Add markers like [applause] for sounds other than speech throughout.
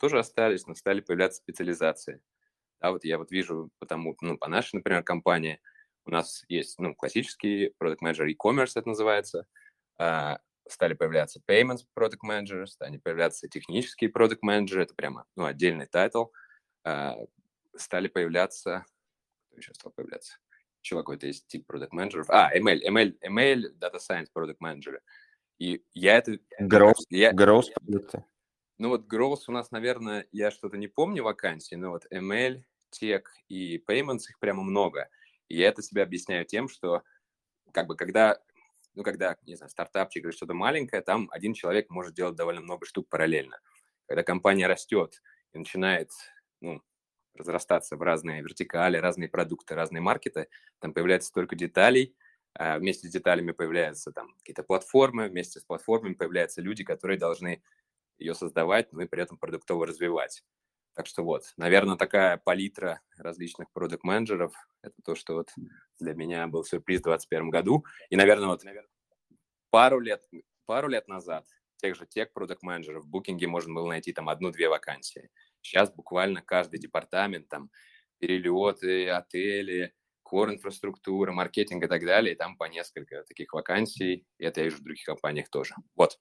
тоже остались, но стали появляться специализации. Да, вот я вот вижу, потому, ну, по нашей, например, компании, у нас есть, ну, классический product manager e-commerce это называется, а, стали появляться payments product managers, стали появляться технические product managers, это прямо, ну, отдельный title, а, стали появляться, кто еще стал появляться? Еще какой-то есть тип продукт менеджеров. А, ML, ML, ML, Data Science product менеджеры. И я это... Growth, я, growth продукты. Ну вот Growth у нас, наверное, я что-то не помню вакансии, но вот ML, Tech и Payments их прямо много. И я это себе объясняю тем, что как бы когда, ну когда, не знаю, стартапчик или что-то маленькое, там один человек может делать довольно много штук параллельно. Когда компания растет и начинает, ну, разрастаться в разные вертикали, разные продукты, разные маркеты, там появляется столько деталей, а вместе с деталями появляются там какие-то платформы, вместе с платформами появляются люди, которые должны ее создавать, но и при этом продуктово развивать. Так что вот, наверное, такая палитра различных продукт-менеджеров – это то, что вот для меня был сюрприз в 2021 году. И, наверное, вот пару лет, пару лет назад тех же тех продукт-менеджеров в букинге можно было найти там одну-две вакансии. Сейчас буквально каждый департамент, там, перелеты, отели, кор-инфраструктура, маркетинг и так далее, и там по несколько таких вакансий, и это я вижу в других компаниях тоже. Вот.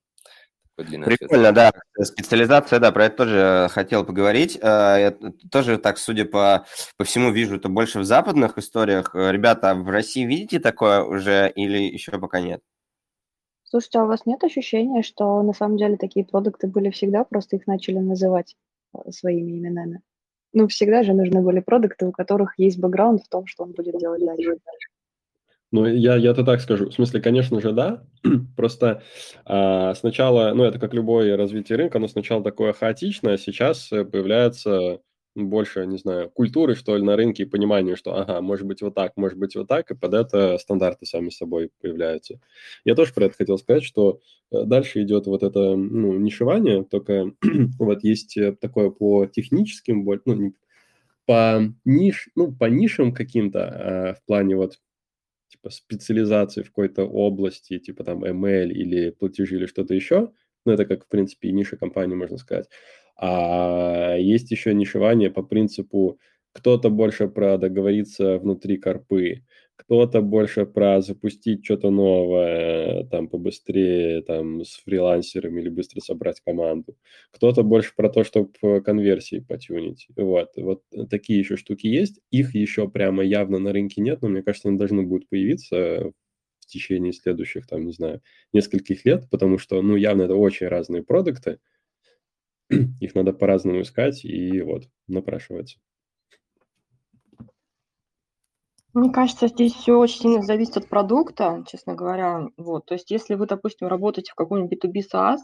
Прикольно, да. Специализация, да, про это тоже хотел поговорить. Э, я тоже так, судя по, по всему, вижу это больше в западных историях. Ребята, в России видите такое уже или еще пока нет? Слушайте, а у вас нет ощущения, что на самом деле такие продукты были всегда, просто их начали называть? Э, своими именами. Ну, всегда же нужны были продукты, у которых есть бэкграунд в том, что он будет делать дальше. Ну, я, я-то так скажу. В смысле, конечно же, да. [clears throat] Просто а, сначала, ну, это как любое развитие рынка, но сначала такое хаотичное, а сейчас э, появляется больше, не знаю, культуры, что ли, на рынке и понимания, что, ага, может быть вот так, может быть вот так, и под это стандарты сами собой появляются. Я тоже про это хотел сказать, что э, дальше идет вот это, ну, нишевание, только [clears throat] вот есть э, такое по техническим, ну, по ниш, ну, по нишам каким-то а, в плане вот типа специализации в какой-то области, типа там ML или платежи или что-то еще, ну, это как, в принципе, и ниша компании, можно сказать. А есть еще нишевание по принципу кто-то больше про договориться внутри корпы, кто-то больше про запустить что-то новое, там, побыстрее, там, с фрилансерами или быстро собрать команду. Кто-то больше про то, чтобы конверсии потюнить. Вот, вот такие еще штуки есть. Их еще прямо явно на рынке нет, но мне кажется, они должны будут появиться в течение следующих, там, не знаю, нескольких лет, потому что, ну, явно это очень разные продукты, [clears throat] их надо по-разному искать, и вот, напрашивается. Мне кажется, здесь все очень сильно зависит от продукта, честно говоря. Вот. То есть если вы, допустим, работаете в каком-нибудь B2B SaaS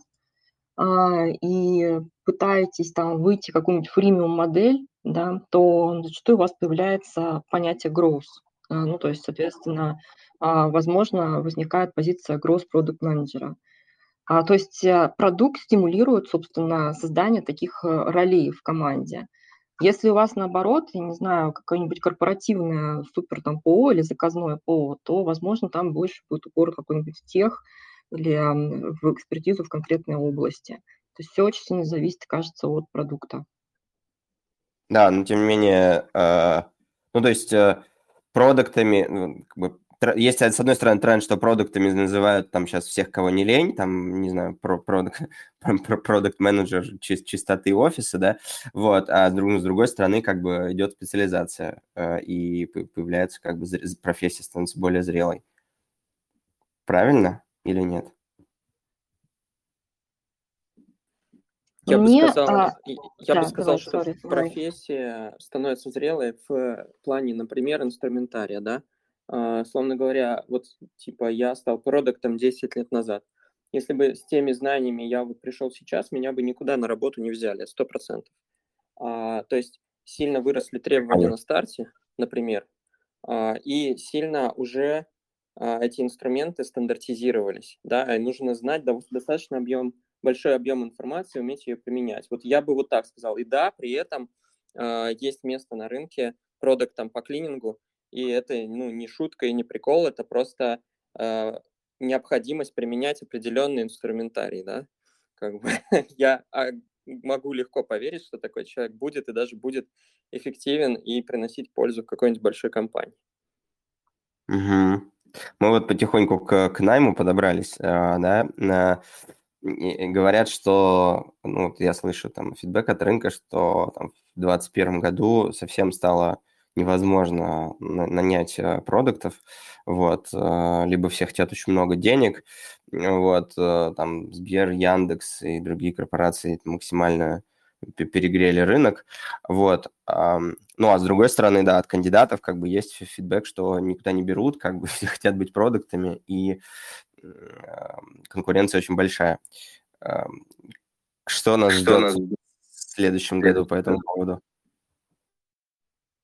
а, и пытаетесь там выйти в какую-нибудь фримиум модель, да, то зачастую у вас появляется понятие growth. А, ну, то есть, соответственно, а, возможно, возникает позиция growth product менеджера. А, то есть э, продукт стимулирует, собственно, создание таких э, ролей в команде. Если у вас наоборот, я не знаю, какое-нибудь корпоративное супер там ПО или заказное ПО, то, возможно, там больше будет упор какой-нибудь тех или в экспертизу в конкретной области. То есть все очень сильно зависит, кажется, от продукта. Да, но тем не менее, э, ну то есть э, продуктами, ну, как бы есть, с одной стороны, тренд, что продуктами называют там сейчас всех, кого не лень, там, не знаю, про продукт, [laughs] продукт менеджер чистоты офиса, да, вот, а с другой, с другой стороны, как бы идет специализация, э, и появляется, как бы, профессия становится более зрелой. Правильно или нет? Я Мне, бы сказал, а, я да, бы сказал давай, что sorry, профессия давай. становится зрелой в плане, например, инструментария, да, словно говоря, вот типа я стал продуктом 10 лет назад. Если бы с теми знаниями я вот пришел сейчас, меня бы никуда на работу не взяли, 100%. А, то есть сильно выросли требования на старте, например, а, и сильно уже а, эти инструменты стандартизировались, да, и нужно знать достаточно объем, большой объем информации, уметь ее применять. Вот я бы вот так сказал. И да, при этом а, есть место на рынке продуктам по клинингу, и это ну, не шутка и не прикол, это просто э, необходимость применять определенный инструментарий, да, как бы [laughs] я а, могу легко поверить, что такой человек будет и даже будет эффективен и приносить пользу какой-нибудь большой компании. Угу. Мы вот потихоньку к, к найму подобрались, а, да, и говорят, что, ну, вот я слышу там фидбэк от рынка, что там, в 2021 году совсем стало невозможно нанять э, продуктов, вот, э, либо все хотят очень много денег, вот, э, там Сбер, Яндекс и другие корпорации максимально перегрели рынок, вот, ну, а с другой стороны, да, от кандидатов как бы есть фидбэк, что никуда не берут, как бы [laughs] все хотят быть продуктами, и конкуренция очень большая. Что нас что ждет нас... в следующем году по этому поводу?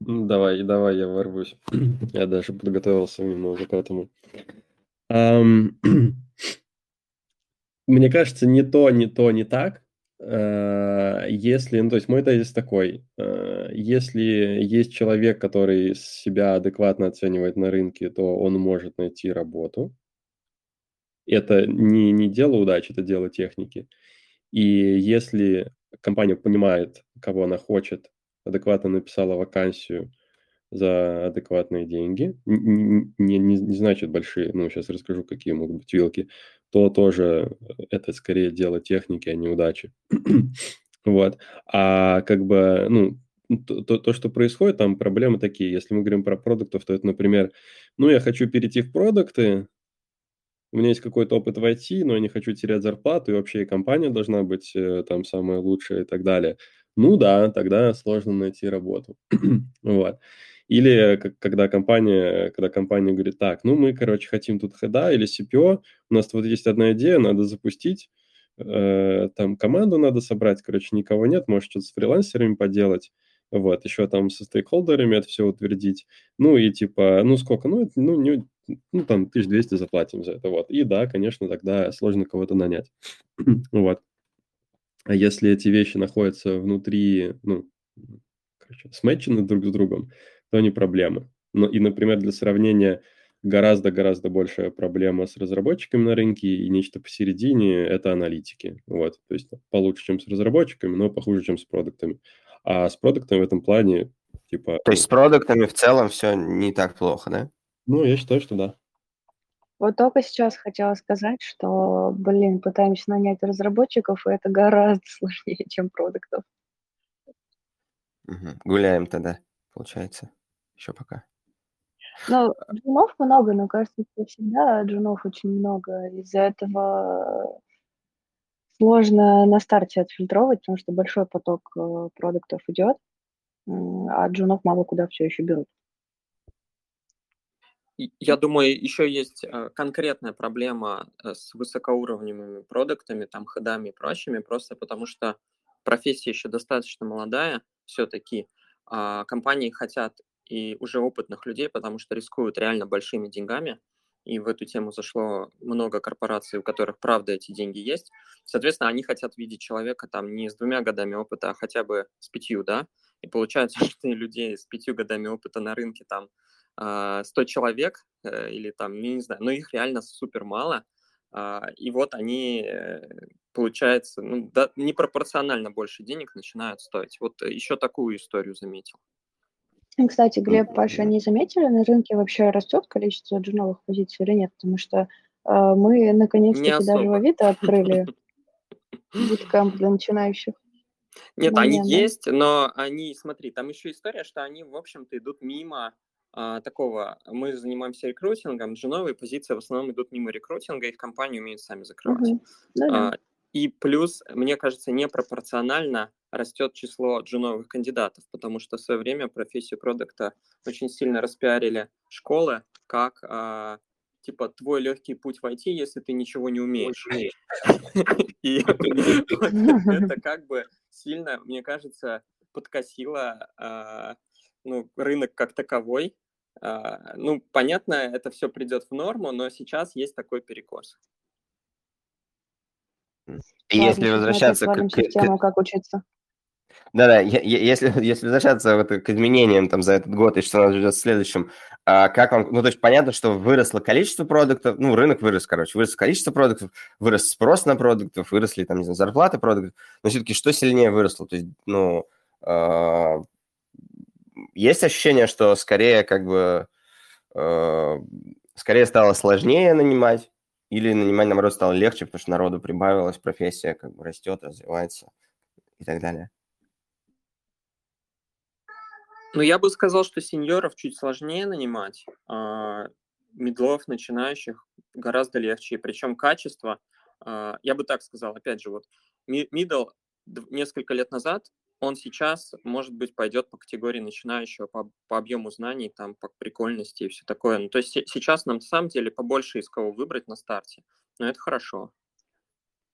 Давай, давай, я ворвусь. [clears throat] Я даже подготовился немного к этому. Um, [clears throat] мне кажется, не то, не то, не так. Uh, если, ну, то есть мой тезис такой, uh, если есть человек, который себя адекватно оценивает на рынке, то он может найти работу. Это не, не дело удачи, это дело техники. И если компания понимает, кого она хочет, адекватно написала вакансию за адекватные деньги, не, не, не значит большие, ну, сейчас расскажу, какие могут быть вилки, то тоже это скорее дело техники, а не удачи. [clears throat] вот. А как бы, ну, то, то, то, что происходит, там проблемы такие. Если мы говорим про продуктов, то это, например, ну, я хочу перейти в продукты, у меня есть какой-то опыт в IT, но я не хочу терять зарплату, и вообще и компания должна быть э, там самая лучшая и так далее ну да, тогда сложно найти работу. [clears throat] вот. Или когда компания, когда компания говорит, так, ну мы, короче, хотим тут хеда или CPO, у нас вот есть одна идея, надо запустить, э, там команду надо собрать, короче, никого нет, может что-то с фрилансерами поделать, вот, еще там со стейкхолдерами это все утвердить, ну и типа, ну сколько, ну, ну, не, ну там 1200 заплатим за это, вот, и да, конечно, тогда сложно кого-то нанять, [clears throat] вот. А если эти вещи находятся внутри, ну, короче, сметчены друг с другом, то не проблема. Но и, например, для сравнения, гораздо-гораздо большая проблема с разработчиками на рынке и нечто посередине – это аналитики. Вот, то есть получше, чем с разработчиками, но похуже, чем с продуктами. А с продуктами в этом плане, типа… То есть с продуктами в целом все не так плохо, да? Ну, я считаю, что да. Вот только сейчас хотела сказать, что, блин, пытаемся нанять разработчиков, и это гораздо [laughs] сложнее, чем продуктов. Угу. Гуляем тогда, получается, еще пока. Ну, джунов много, но кажется, что всегда джунов очень много. Из-за этого сложно на старте отфильтровать, потому что большой поток э, продуктов идет, а джунов мало куда все еще берут. Я думаю, еще есть э, конкретная проблема э, с высокоуровневыми продуктами, там, ходами и прочими, просто потому что профессия еще достаточно молодая все-таки. А компании хотят и уже опытных людей, потому что рискуют реально большими деньгами. И в эту тему зашло много корпораций, у которых, правда, эти деньги есть. Соответственно, они хотят видеть человека там не с двумя годами опыта, а хотя бы с пятью, да. И получается, [laughs] что людей с пятью годами опыта на рынке там 100 а, человек э, или там, я не знаю, но их реально супер мало, а, и вот они, э, получается, ну, да, непропорционально больше денег начинают стоить. Вот еще такую историю заметил. Кстати, Глеб, Паша, не заметили, на рынке вообще растет количество джуновых позиций или нет? Потому что э, мы наконец-таки даже в Авито открыли [laughs] буткамп для начинающих. Нет, они есть, но они, смотри, там еще история, что они, в общем-то, идут мимо а, такого, мы занимаемся рекрутингом, джуновые позиции в основном идут мимо рекрутинга, их компании умеют сами закрывать. Угу. А, и плюс, мне кажется, непропорционально растет число джуновых кандидатов, потому что в свое время профессию продукта очень сильно распиарили школы, как а, типа твой легкий путь в IT, если ты ничего не умеешь. [laughs] И [laughs] это как бы сильно, мне кажется, подкосило а, ну, рынок как таковой. А, ну, понятно, это все придет в норму, но сейчас есть такой перекос. И если возвращаться к, к, тему, как учиться. Да-да, если, [laughs] если возвращаться вот к изменениям там за этот год и что нас ждет в следующем, а как вам, ну, то есть понятно, что выросло количество продуктов, ну, рынок вырос, короче, выросло количество продуктов, вырос спрос на продуктов, выросли там, не знаю, зарплаты продуктов, но все-таки что сильнее выросло? То есть, ну, э, есть ощущение, что скорее как бы, э, скорее стало сложнее нанимать, или нанимать, наоборот, стало легче, потому что народу прибавилось, профессия как бы растет, развивается и так далее? Ну, я бы сказал, что сеньоров чуть сложнее нанимать, а медлов, начинающих гораздо легче. Причем качество, а, я бы так сказал, опять же, вот мидл несколько лет назад, он сейчас, может быть, пойдет по категории начинающего, по, по объему знаний, там, по прикольности и все такое. Ну, то есть сейчас нам, на самом деле, побольше из кого выбрать на старте, но это хорошо.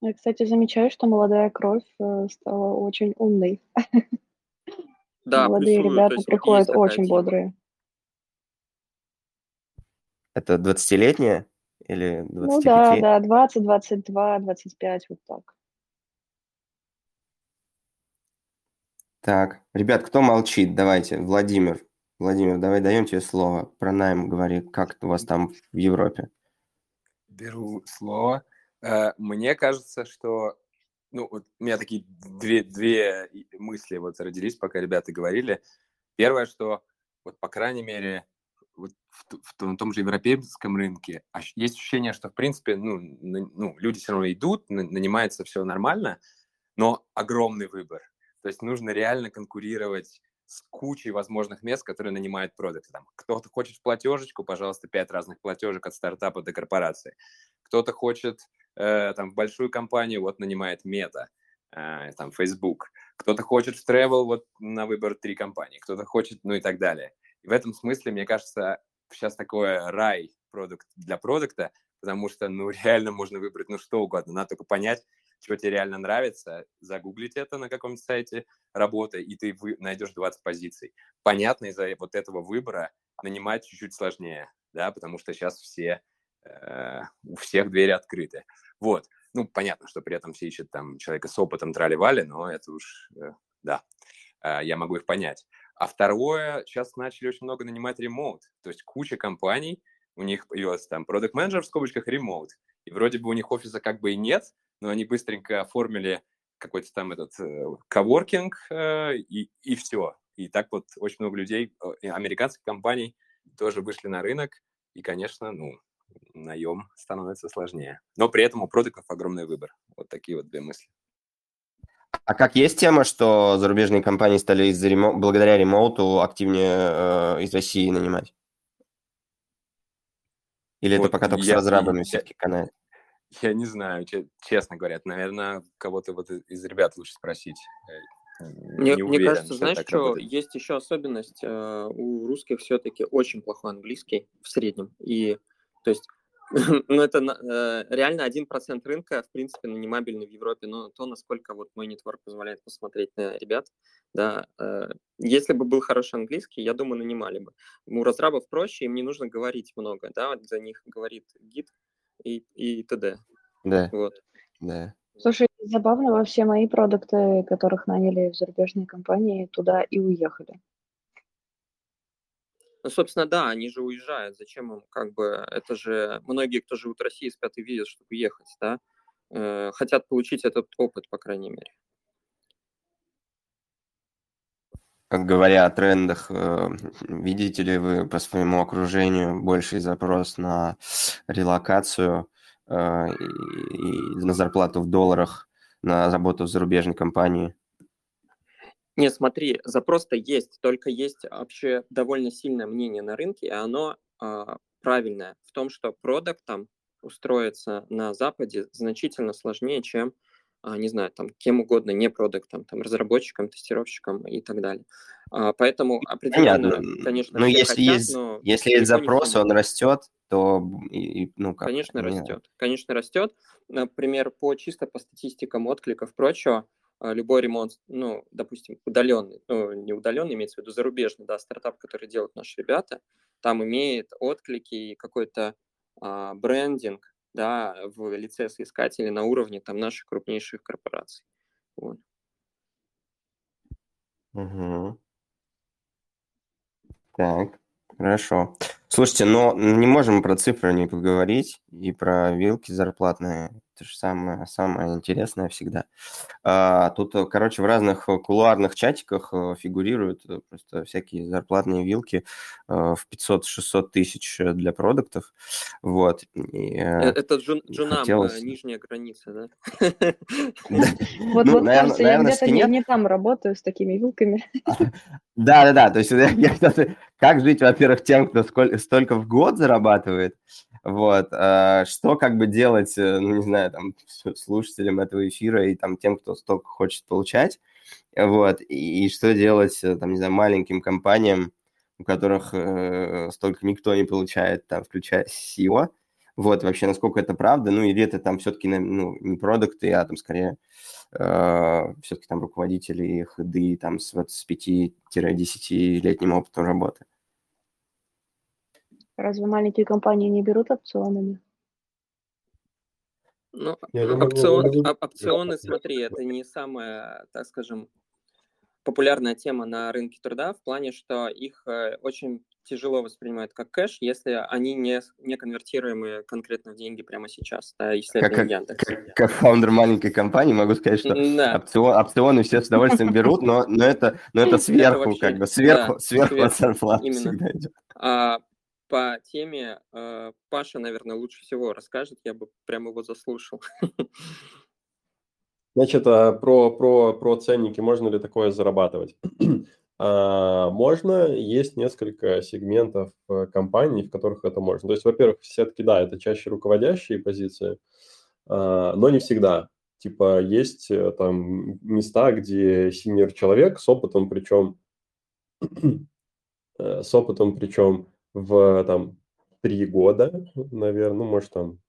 Я, кстати, замечаю, что молодая кровь э, стала очень умной. Да, Молодые плюсую, ребята приходят очень тема. бодрые. Это 20-летние или 25? Ну да, да, 20, 22, 25, вот так. Так, ребят, кто молчит? Давайте, Владимир. Владимир, давай даем тебе слово. Про найм говори, как у вас там в Европе? Беру слово. Э, мне кажется, что ну, вот у меня такие две, две мысли вот родились, пока ребята говорили. Первое, что вот, по крайней мере, вот в, в, в том же европейском рынке есть ощущение, что, в принципе, ну, ну, люди все равно идут, нанимается все нормально, но огромный выбор. То есть нужно реально конкурировать с кучей возможных мест, которые нанимают продукты. Там, кто-то хочет платежечку, пожалуйста, пять разных платежек от стартапа до корпорации. Кто-то хочет э, там, в большую компанию, вот нанимает Мета, э, там, Facebook. Кто-то хочет в travel, вот на выбор три компании. Кто-то хочет, ну и так далее. И в этом смысле, мне кажется, сейчас такое рай продукт для продукта, потому что, ну, [laughs] реально можно выбрать, ну, что угодно. Надо только понять, что тебе реально нравится, загуглить это на каком-то сайте работы, и ты вы, найдешь 20 позиций. Понятно, из-за вот этого выбора нанимать чуть-чуть сложнее, да, потому что сейчас все, э, у всех двери открыты. Вот. Ну, понятно, что при этом все ищут там человека с опытом трали-вали, но это уж, э, да, э, я могу их понять. А второе, сейчас начали очень много нанимать ремоут. То есть куча компаний, у них появился там продукт менеджер в скобочках ремоут. И вроде бы у них офиса как бы и нет, но они быстренько оформили какой-то там этот э, коворкинг э, и, и все. И так вот очень много людей, американских компаний тоже вышли на рынок, и, конечно, ну, наем становится сложнее. Но при этом у продуктов огромный выбор. Вот такие вот две мысли. А как есть тема, что зарубежные компании стали из-за ремо... благодаря ремоуту активнее э, из России нанимать? Или вот это пока только я, с разрабами все-таки канает? Я не знаю, честно говоря. Наверное, кого-то вот из ребят лучше спросить. Э, мне, не уверен, мне кажется, что знаешь, что работает. есть еще особенность. Э, у русских все-таки очень плохой английский в среднем. И то есть [laughs] ну, это э, реально один процент рынка, в принципе, нанимабельный в Европе, но то, насколько вот мой нетворк позволяет посмотреть на ребят, да, э, если бы был хороший английский, я думаю, нанимали бы. У разрабов проще, им не нужно говорить много, да, вот за них говорит гид и, и т.д. Да. Вот. Да. Слушай, забавно, во все мои продукты, которых наняли в зарубежные компании, туда и уехали. Ну, собственно, да, они же уезжают. Зачем им, как бы, это же многие, кто живут в России, спят и видят, чтобы уехать, да, э, хотят получить этот опыт, по крайней мере. Как говоря о трендах, э, видите ли вы по своему окружению больший запрос на релокацию э, и на зарплату в долларах, на работу в зарубежной компании? Не, смотри, запрос-то есть, только есть вообще довольно сильное мнение на рынке, и оно а, правильное в том, что продуктом устроиться на Западе значительно сложнее, чем, не знаю, там, кем угодно, не продуктом, там, разработчиком, тестировщиком и так далее. А, поэтому определенно, Понятно. конечно, но если хотят, есть, но если есть запрос, он растет, то, и, ну, как Конечно, растет. Конечно, растет. Например, по чисто по статистикам откликов прочего, а, любой ремонт, ну, допустим, удаленный, ну, не удаленный, имеется в виду зарубежный, да, стартап, который делают наши ребята, там имеет отклики и какой-то а, брендинг, да, в лице соискателей на уровне там наших крупнейших корпораций. Вот. Угу. Так, хорошо. Слушайте, но не можем про цифры не поговорить и про вилки зарплатные. Это же самое, самое интересное всегда. А, тут, короче, в разных кулуарных чатиках э, фигурируют э, просто всякие зарплатные вилки э, в 500-600 тысяч для продуктов. Вот. И, Это джун, джунам хотелось... нижняя граница, [laughs] да? Вот, ну, вот кажется, я где-то не там работаю с такими вилками. [laughs] Да-да-да, то есть [laughs] как жить, во-первых, тем, кто столько в год зарабатывает, вот. А что как бы делать, э, ну, не знаю, там, слушателям этого эфира и там тем, кто столько хочет получать, вот, и что делать, э, там, не знаю, маленьким компаниям, у которых э, столько никто не получает, там, включая SEO, вот, вообще, насколько это правда, ну, или это там все-таки, ну, не продукты, а там, скорее, э, все-таки там руководители и ходы там с, вот, с 5-10-летним опытом работы. Разве маленькие компании не берут опционами? Ну, опцион, опционы, смотри, это не самая, так скажем, популярная тема на рынке труда в плане, что их э, очень тяжело воспринимают как кэш, если они не, не конвертируемые конкретно в деньги прямо сейчас, да, если как, это не Яндекс. Как, как фаундер маленькой компании могу сказать, что да. опцион, опционы все с удовольствием берут, но, но, это, но это [laughs] сверху, это вообще, как бы, сверху, да, сверху, сверху от зарплаты всегда идет. А по теме э, Паша, наверное, лучше всего расскажет, я бы прямо его заслушал. [laughs] Значит, а, про, про, про ценники, можно ли такое зарабатывать? [clears throat] А, можно, есть несколько сегментов э, компаний, в которых это можно. То есть, во-первых, все-таки, да, это чаще руководящие позиции, а, но не всегда. Типа, есть э, там места, где синер человек с опытом, причем [clears throat] с опытом, причем в там три года, наверное, ну, может, там,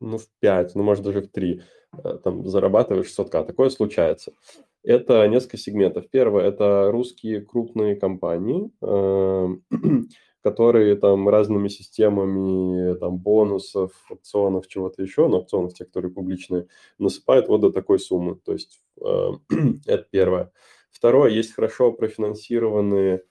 ну, в пять, ну, может, даже в три, э, там, зарабатываешь 600к. Такое случается. Это несколько сегментов. Первое – это русские крупные компании, эм, [clears throat] которые там разными системами там бонусов, опционов, чего-то еще, но опционов, те, которые публичные, насыпают вот до такой суммы. То есть э, [clears throat] это первое. Второе, есть хорошо профинансированные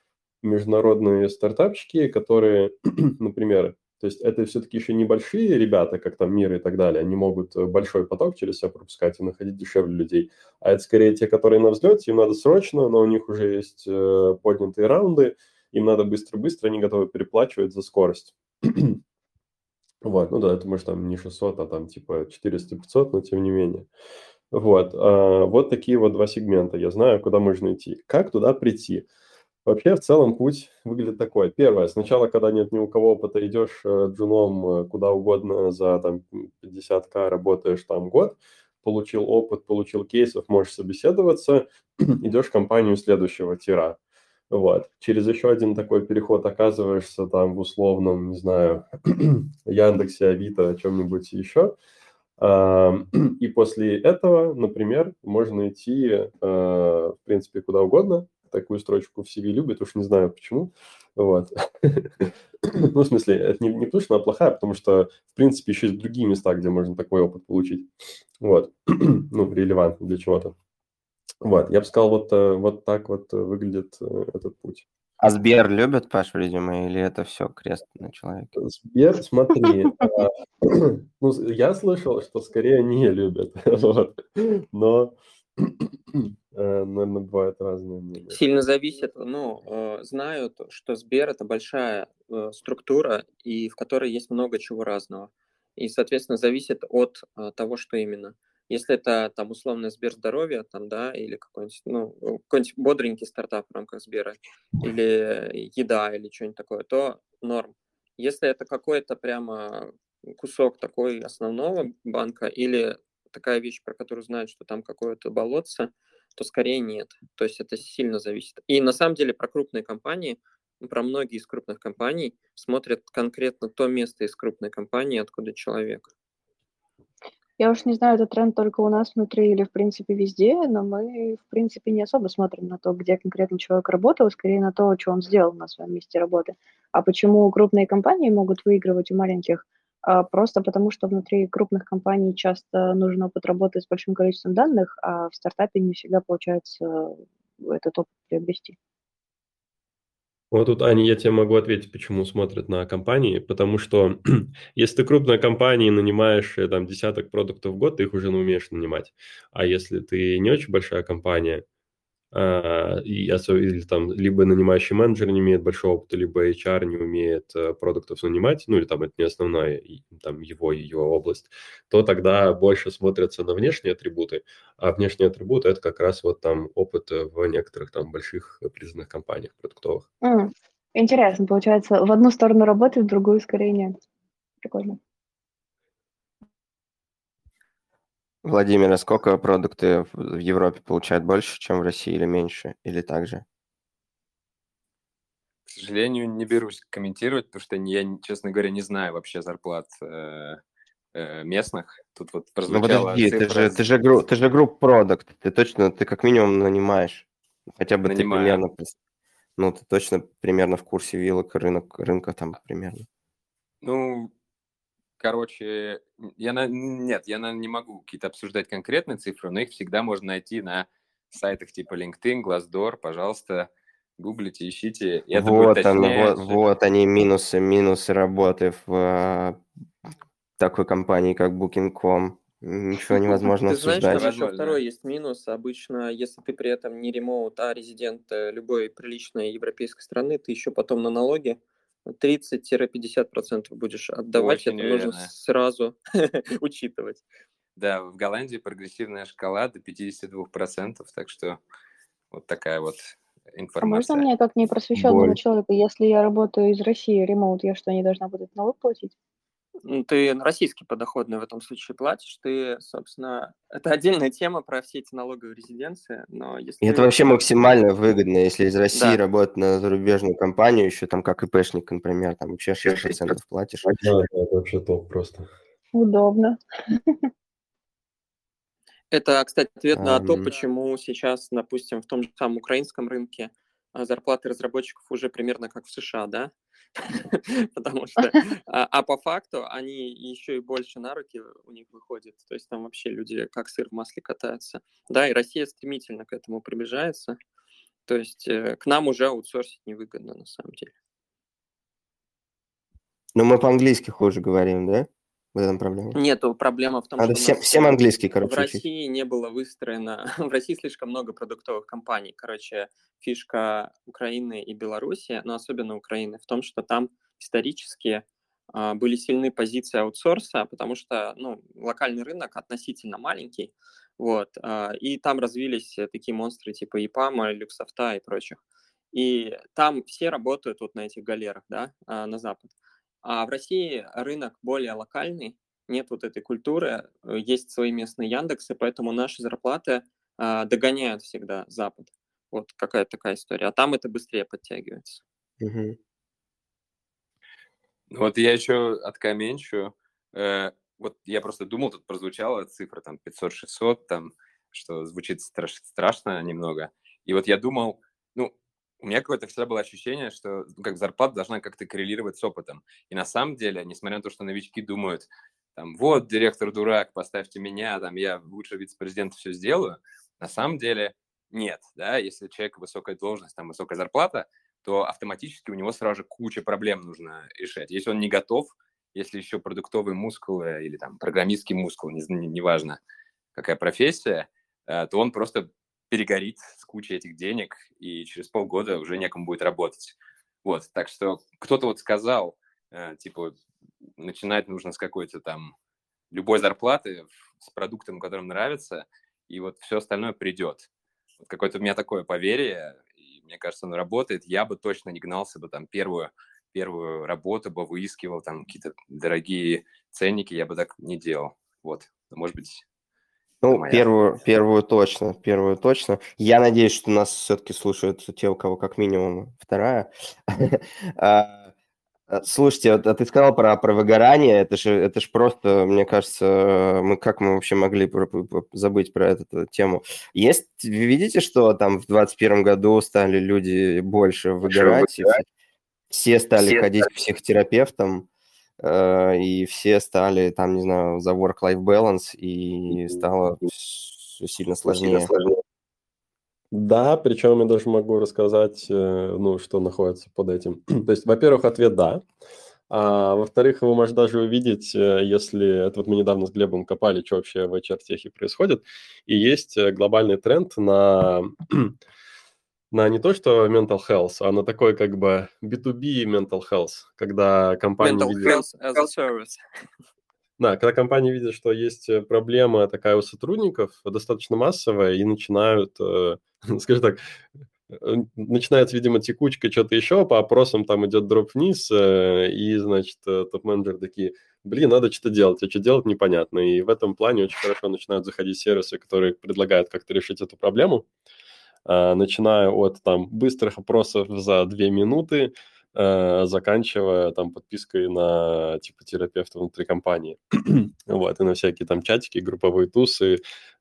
международные стартапчики, которые, [clears throat] например, то есть это все-таки еще небольшие ребята, как там Мир и так далее, они могут э, большой поток через себя пропускать и находить дешевле людей. А это скорее те, которые на взлете, им надо срочно, но у них уже есть э, поднятые раунды, им надо быстро-быстро, они готовы переплачивать за скорость. [clears throat] вот, ну да, это может там не 600, а там типа 400-500, но тем не менее. Вот, а, вот такие вот два сегмента. Я знаю, куда можно идти. Как туда прийти? Вообще, в целом, путь выглядит такой. Первое, сначала, когда нет ни у кого опыта, идешь э, джуном э, куда угодно за там 50к, работаешь там год, получил опыт, получил кейсов, можешь собеседоваться, [clears throat] идешь в компанию следующего тира. Вот. Через еще один такой переход оказываешься там в условном, не знаю, [clears throat] Яндексе, Авито, чем-нибудь еще. [clears throat] И после этого, например, можно идти, э, в принципе, куда угодно, такую строчку в CV любит, уж не знаю почему. Вот. ну, в смысле, это не, не потому, что она плохая, а потому что, в принципе, еще есть другие места, где можно такой опыт получить. Вот. [clears throat] ну, релевантно для чего-то. Вот, я бы сказал, вот, э, вот так вот выглядит э, этот путь. А Сбер любит, Паш, резюме, или это все крест на человеке? Сбер, смотри, а, [clears throat] ну, я слышал, что скорее не любят, [laughs] вот. но [clears throat] Э, наверное, бывают разные мнения. Сильно зависит, ну, э, знаю, что Сбер – это большая э, структура, и в которой есть много чего разного. И, соответственно, зависит от того, что именно. Если это там условно Сбер здоровье, там, да, или какой-нибудь, ну, какой-нибудь бодренький стартап в рамках Сбера, или еда, или что-нибудь такое, то норм. Если это какой-то прямо кусок такой основного банка, или такая вещь, про которую знают, что там какое-то болотце, то скорее нет. То есть это сильно зависит. И на самом деле про крупные компании, про многие из крупных компаний смотрят конкретно то место из крупной компании, откуда человек. Я уж не знаю, это тренд только у нас внутри или, в принципе, везде, но мы, в принципе, не особо смотрим на то, где конкретно человек работал, скорее на то, что он сделал на своем месте работы. А почему крупные компании могут выигрывать у маленьких – а, просто потому, что внутри крупных компаний часто нужен опыт работы с большим количеством данных, а в стартапе не всегда получается этот опыт приобрести. Вот тут, Аня, я тебе могу ответить, почему смотрят на компании, потому что [clears throat] если ты крупная компания и нанимаешь э, там десяток продуктов в год, ты их уже умеешь нанимать. А если ты не очень большая компания, а, и или там либо нанимающий менеджер не имеет большого опыта, либо HR не умеет э, продуктов нанимать, ну или там это не основная там его ее область, то тогда больше смотрятся на внешние атрибуты, а внешние атрибуты это как раз вот там опыт в некоторых там больших признанных компаниях продуктовых. Mm. Интересно, получается, в одну сторону работает, в другую скорее нет. Прикольно. Владимир, а сколько продукты в Европе получают больше, чем в России, или меньше, или так же? К сожалению, не берусь комментировать, потому что я, честно говоря, не знаю вообще зарплат э, э, местных. Тут вот прозвучала ну, подожди, цифра... ты же, ты же, гру, ты же групп продукт, ты точно, ты как минимум нанимаешь. Хотя бы Нанимаю. ты примерно, ну, ты точно примерно в курсе вилок рынок, рынка там примерно. Ну, короче, я на... нет, я на... не могу какие-то обсуждать конкретные цифры, но их всегда можно найти на сайтах типа LinkedIn, Glassdoor, пожалуйста, гуглите, ищите. И это вот, будет он, вот, вот они минусы, минусы работы в э, такой компании, как Booking.com. Ничего [laughs] невозможно ты обсуждать. Знаешь, там еще второй есть минус. Обычно, если ты при этом не ремоут, а резидент э, любой приличной европейской страны, ты еще потом на налоги 30-50% будешь отдавать, Очень это уверенно. нужно сразу [laughs] учитывать. Да, в Голландии прогрессивная шкала до 52%, так что вот такая вот информация. А можно мне, как непросвещенного Боль. человека, если я работаю из России, ремоут, я что, не должна буду налог платить? Ты российский подоходный в этом случае платишь, ты, собственно, [laughs] это отдельная тема про все эти налоговые резиденции, но если... И это вообще максимально выгодно, если из России да. работать на зарубежную компанию, еще там как ИПшник, например, там вообще 6% платишь. Да, это вообще топ просто. Удобно. Это, кстати, ответ на то, почему сейчас, допустим, в том же самом украинском рынке зарплаты разработчиков уже примерно как в США, да? [laughs] потому что... [laughs] А, а по факту они еще и больше на руки у них выходят, то есть там вообще люди как сыр в масле катаются. Да, и Россия стремительно к этому приближается, то есть э, к нам уже аутсорсить невыгодно на самом деле. Но мы по-английски хуже говорим, да? В этом проблема? Нет, проблема в том, Надо что всем, всем английский, короче, в России не было выстроено... [laughs] в России слишком много продуктовых компаний. Короче, фишка Украины и Беларуси, но особенно Украины, в том, что там исторически э, были сильны позиции аутсорса, потому что ну, локальный рынок относительно маленький, вот, э, и там развились такие монстры типа EPAM, Люксофта и прочих. И там все работают вот на этих галерах, да, э, на Запад. А в России рынок более локальный, нет вот этой культуры, э, есть свои местные Яндексы, поэтому наши зарплаты э, догоняют всегда Запад. Вот какая-то такая история. А там это быстрее подтягивается. Угу. Вот я еще откоменчу. Э, вот я просто думал, тут прозвучала цифра там 500-600, там, что звучит страш, страшно немного. И вот я думал, ну, у меня какое-то всегда было ощущение, что ну, как зарплата должна как-то коррелировать с опытом. И на самом деле, несмотря на то, что новички думают, там, вот, директор дурак, поставьте меня, там, я лучше вице-президента все сделаю, на самом деле нет, да, если у человека высокая должность, там, высокая зарплата, то автоматически у него сразу же куча проблем нужно решать. Если он не готов, если еще продуктовый мускул или там программистский мускул, неважно, не, не какая профессия, э, то он просто перегорит с кучей этих денег, и через полгода уже некому будет работать. Вот, так что кто-то вот сказал, э, типа, начинать нужно с какой-то там любой зарплаты, с продуктом, которым нравится, и вот все остальное придет. Вот какое-то у меня такое поверье, и мне кажется, оно работает. Я бы точно не гнался бы там первую, первую работу бы выискивал, там какие-то дорогие ценники, я бы так не делал. Вот, может быть, ну, Моя. первую, первую точно, первую точно. Я надеюсь, что нас все-таки слушают те, у кого как минимум вторая. [laughs] А, а, слушайте, а ты сказал про, про выгорание, это же, это же просто, мне кажется, мы как мы вообще могли забыть про эту тему? Есть, видите, что там в 2021 году стали люди больше выгорать, выгорать. все стали все ходить к психотерапевтам, и все стали там, не знаю, за work-life balance, и стало все сильно сложнее. Да, причем я даже могу рассказать, э, ну, что находится под этим. [clears throat] То есть, во-первых, ответ «да». А, во-вторых, вы можете даже увидеть, э, если... Это вот мы недавно с Глебом копали, что вообще в HR-техе происходит. И есть э, глобальный тренд на, [clears throat] на не то что mental health, а на такой как бы B2B mental health, когда компания... Mental видит... health as a service. Да, когда компания видит, что есть э, проблема такая у сотрудников, достаточно массовая, и начинают, [laughs] скажем так, Э, начинается, видимо, текучка, что-то еще, по опросам там идет дроп вниз, э, и, значит, э, топ-менеджеры такие, блин, надо что-то делать, а что делать непонятно. И в этом плане очень хорошо начинают заходить сервисы, которые предлагают как-то решить эту проблему, начиная от там быстрых опросов за две минуты, э, заканчивая там подпиской на типа терапевта внутри компании. [clears throat] вот, и на всякие там чатики, групповые тусы,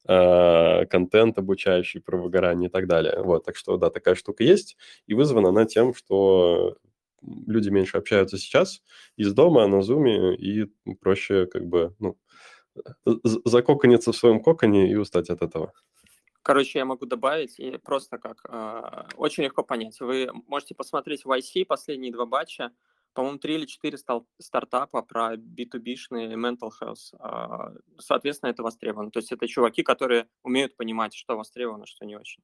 э, контент обучающий про выгорание и так далее. Вот, так что, да, такая штука есть, и вызвана она тем, что люди меньше общаются сейчас из дома на зуме, и проще как бы, ну, закокониться в своем коконе и устать от этого. Короче, я могу добавить, и просто как э, очень легко понять. Вы можете посмотреть в IC последние два батча, по-моему, три или четыре стал, стартапа про B2B-шный mental health. Э, соответственно, это востребовано. То есть это чуваки, которые умеют понимать, что востребовано, что не очень.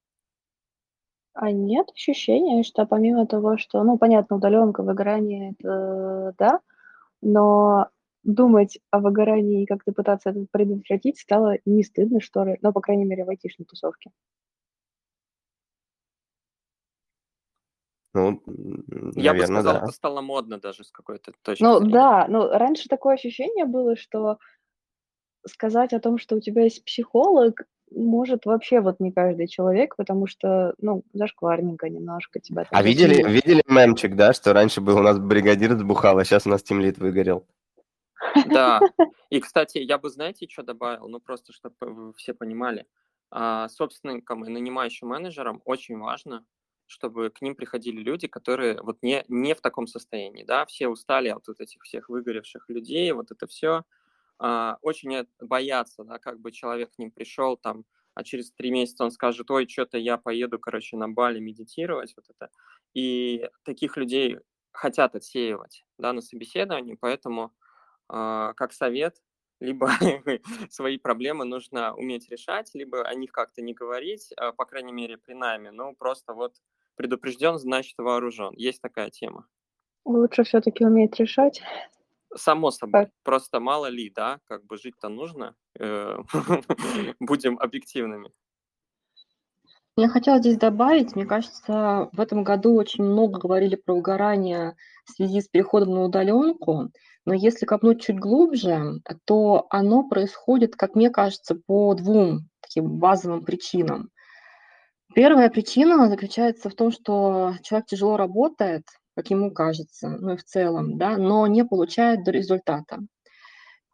А нет ощущения, что помимо того, что, ну, понятно, удаленка, выгорание, это да, но думать о выгорании и как-то пытаться это предотвратить стало не стыдно, что ли, но, по крайней мере, в айтишной тусовке. Ну, Я бы сказал, да. это стало модно даже с какой-то точки Ну зрения. да, ну раньше такое ощущение было, что сказать о том, что у тебя есть психолог, может вообще вот не каждый человек, потому что, ну, зашкварненько немножко тебя. А видели, видели мемчик, да, что раньше был у нас бригадир сбухал, а сейчас у нас тимлит выгорел? Да. [laughs] И, кстати, я бы, знаете, что добавил? Ну, просто, чтобы все понимали. А, собственникам и нанимающим менеджерам очень важно, чтобы к ним приходили люди, которые вот не, не в таком состоянии, да, все устали от вот этих всех выгоревших людей, вот это все. А, очень боятся, да, как бы человек к ним пришел там, а через три месяца он скажет, ой, что-то я поеду, короче, на Бали медитировать, вот это. И таких людей хотят отсеивать, да, на собеседовании, поэтому как совет, либо [laughs] свои проблемы нужно уметь решать, либо о них как-то не говорить, а, по крайней мере, при найме. Ну, просто вот предупрежден, значит вооружен. Есть такая тема. Лучше все-таки уметь решать. Само собой. Так. Просто мало ли, да, как бы жить-то нужно. Э, [laughs] будем объективными. Я хотела здесь добавить, мне кажется, в этом году очень много говорили про выгорание в связи с переходом на удаленку, но если копнуть чуть глубже, то оно происходит, как мне кажется, по двум таким базовым причинам. Первая причина заключается в том, что человек тяжело работает, как ему кажется, ну и в целом, да, но не получает результата.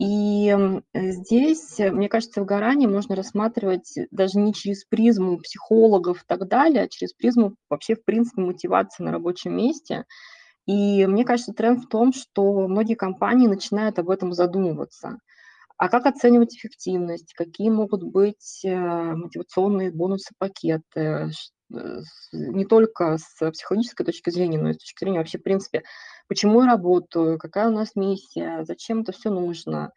И здесь, мне кажется, выгорание можно рассматривать даже не через призму психологов и так далее, а через призму вообще, в принципе, мотивации на рабочем месте. И мне кажется, тренд в том, что многие компании начинают об этом задумываться. А как оценивать эффективность? Какие могут быть э, мотивационные бонусы, пакеты? Э, не только с психологической точки зрения, но и с точки зрения вообще, в принципе, почему я работаю, какая у нас миссия, зачем это все нужно.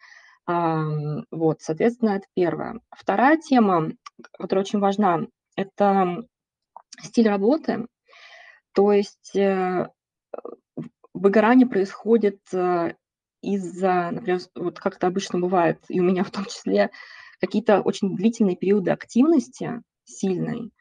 Вот, соответственно, это первое. Вторая тема, которая очень важна, это стиль работы. То есть э, выгорание происходит э, из-за, например, вот как это обычно бывает, и у меня в том числе, какие-то очень длительные периоды активности сильной,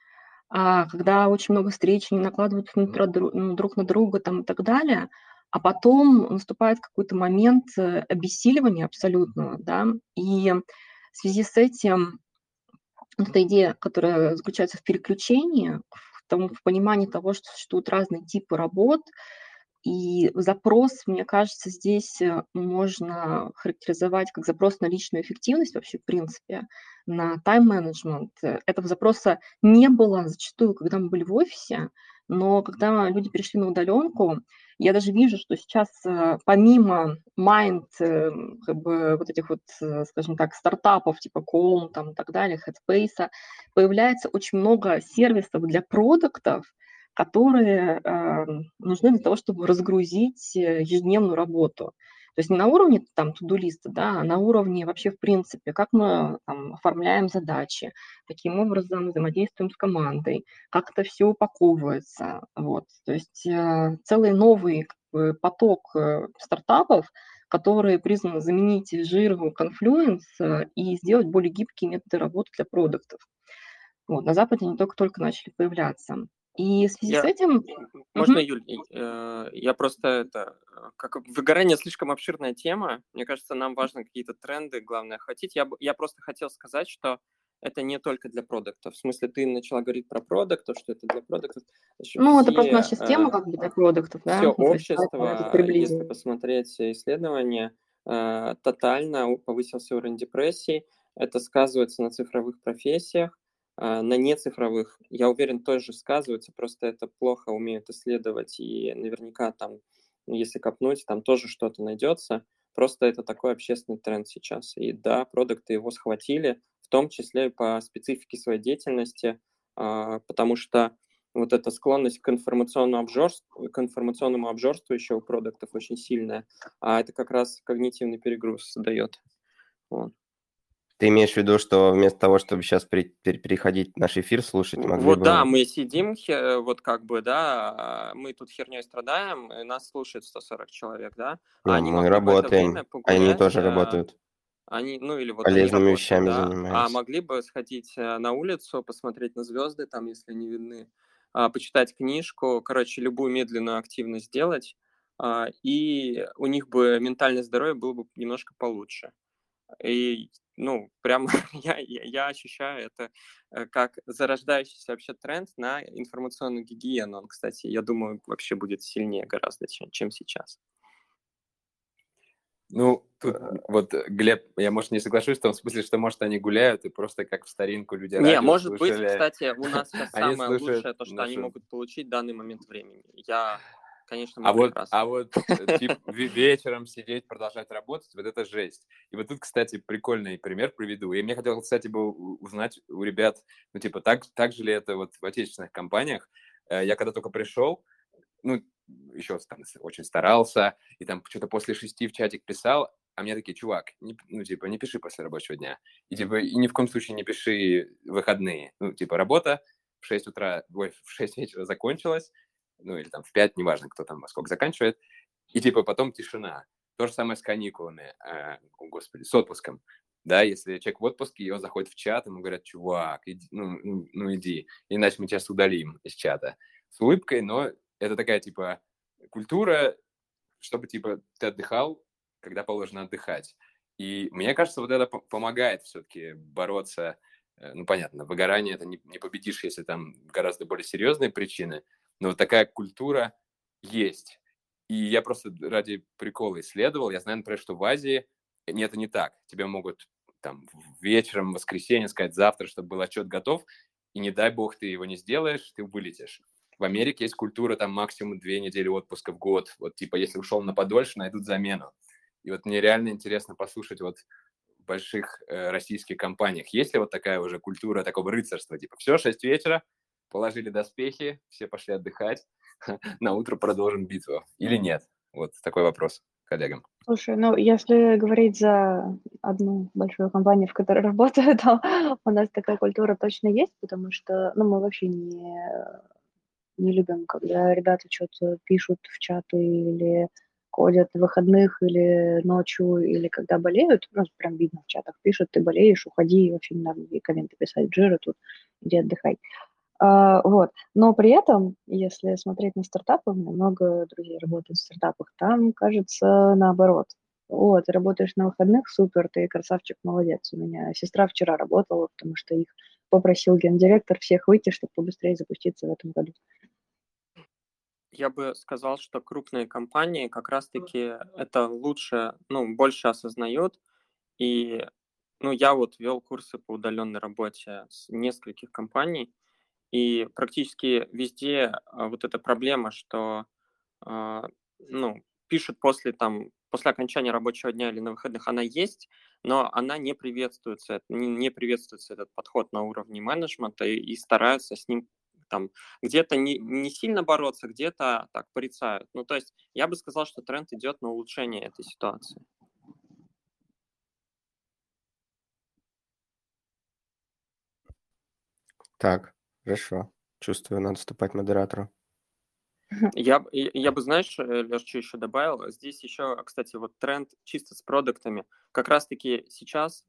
когда очень много встреч, они накладывают ну, друг на друга там, и так далее, а потом наступает какой-то момент э, обессиливания абсолютного, да, и в связи с этим вот эта идея, которая заключается в переключении, в, том, в понимании того, что существуют разные типы работ, и запрос, мне кажется, здесь э, можно характеризовать как запрос на личную эффективность вообще, в принципе, на тайм-менеджмент. Этого запроса не было зачастую, когда мы были в офисе, Но когда люди перешли на удаленку, я даже вижу, что сейчас э, помимо Mind, э, как бы вот этих вот, э, скажем так, стартапов типа Calm там и так далее, Headspace, появляется очень много сервисов для продуктов, которые э, нужны для того, чтобы разгрузить ежедневную работу. То есть не на уровне там тудулиста, да, а на уровне вообще в принципе, как мы там, оформляем задачи, каким образом взаимодействуем с командой, как это все упаковывается. Вот. То есть э, целый новый как бы, поток э, стартапов, которые призваны заменить Confluence э, и сделать более гибкие методы работы для продуктов. Вот. На Западе они только-только начали появляться. И в связи я... с этим... Можно, угу. Юль, э, я просто это... Как выгорание слишком обширная тема. Мне кажется, нам важно какие-то тренды, главное, охватить. Я, я просто хотел сказать, что это не только для продуктов. В смысле, ты начала говорить про продуктов, что это для продуктов. Ну, это просто наша система э, как бы для продуктов, да? Все ну, общество, если посмотреть исследования, э, тотально повысился уровень депрессии. Это сказывается на цифровых профессиях на нецифровых, я уверен, тоже сказывается, просто это плохо умеют исследовать, и наверняка там, если копнуть, там тоже что-то найдется. Просто это такой общественный тренд сейчас. И да, продукты его схватили, в том числе по специфике своей деятельности, а, потому что вот эта склонность к информационному обжорству, к информационному обжорству еще у продуктов очень сильная, а это как раз когнитивный перегруз дает. Вот. Ты имеешь в виду, что вместо того, чтобы сейчас при, переходить наш эфир слушать, могли Вот бы... да, мы сидим, вот как бы, да, мы тут херней страдаем, и нас слушает 140 человек, да? А ну, они мы работаем, погулять, они тоже э, работают. Они, ну или вот полезными работают, вещами да? занимаются. А могли бы сходить э, на улицу, посмотреть на звезды, там, если не видны, а, почитать книжку, короче, любую медленную активность сделать, а, и у них бы ментальное здоровье было бы немножко получше. И ну, прям [laughs] я, я ощущаю это э, как зарождающийся вообще тренд на информационную гигиену. Он, кстати, я думаю, вообще будет сильнее гораздо, чем, чем сейчас. Ну, тут вот, Глеб, я, может, не соглашусь в том смысле, что, может, они гуляют и просто как в старинку люди Не, может слушали. быть, кстати, у нас [laughs] самое лучшее, то, что нашу... они могут получить в данный момент времени. Я конечно, а вот, а вот типа, [laughs] вечером сидеть, продолжать работать, вот это жесть. И вот тут, кстати, прикольный пример приведу. И мне хотелось, кстати, бы узнать у ребят, ну, типа, так, так же ли это вот в отечественных компаниях. Э, я когда только пришел, ну, еще там очень старался, и там что-то после шести в чатик писал, а мне такие, чувак, не, ну, типа, не пиши после рабочего дня. И, типа, и ни в коем случае не пиши выходные. Ну, типа, работа в 6 утра, ой, в 6 вечера закончилась, ну или там в 5, неважно, кто там во сколько заканчивает, и типа потом тишина. То же самое с каникулами, э, о, господи, с отпуском. Да, если человек в отпуске, он заходит в чат, ему говорят, чувак, иди, ну, ну, ну иди, иначе мы тебя удалим из чата. С улыбкой, но это такая, типа, культура, чтобы, типа, ты отдыхал, когда положено отдыхать. И мне кажется, вот это помогает все-таки бороться. Э, ну, понятно, выгорание это не, не победишь, если там гораздо более серьезные причины, но вот такая культура есть. И я просто ради прикола исследовал. Я знаю, например, что в Азии нет, это не так. Тебе могут там вечером, в воскресенье сказать завтра, чтобы был отчет готов, и не дай бог ты его не сделаешь, ты вылетишь. В Америке есть культура там максимум две недели отпуска в год. Вот типа если ушел на подольше, найдут замену. И вот мне реально интересно послушать вот в больших э, российских компаниях, есть ли вот такая уже культура такого рыцарства, типа все, 6 вечера, положили доспехи, все пошли отдыхать, [laughs] на утро продолжим битву или нет? Вот такой вопрос коллегам. Слушай, ну если говорить за одну большую компанию, в которой [laughs] работаю, то у нас такая культура точно есть, потому что ну, мы вообще не, не любим, когда ребята что-то пишут в чаты или ходят в выходных или ночью, или когда болеют, ну, прям видно в чатах, пишут, ты болеешь, уходи, вообще не надо комменты писать, Джира тут, иди отдыхай. А, вот. Но при этом, если смотреть на стартапы, у меня много друзей работают в стартапах, там, кажется, наоборот. Вот, ты работаешь на выходных, супер, ты красавчик, молодец. У меня сестра вчера работала, потому что их попросил гендиректор всех выйти, чтобы побыстрее запуститься в этом году. Я бы сказал, что крупные компании как раз-таки это лучше, ну, больше осознают. И, ну, я вот вел курсы по удаленной работе с нескольких компаний, И практически везде а, вот эта проблема, что а, ну, пишут после, там, после окончания рабочего дня или на выходных, она есть, но она не приветствуется, не приветствуется этот подход на уровне менеджмента и, и стараются с ним там где-то не, не сильно бороться, где-то так порицают. Ну, то есть я бы сказал, что тренд идет на улучшение этой ситуации. Так, хорошо. Чувствую, надо ступать модератору. Я, я бы, знаешь, э, Леш, что еще добавил? Здесь еще, кстати, вот тренд чисто с продуктами. Как раз-таки сейчас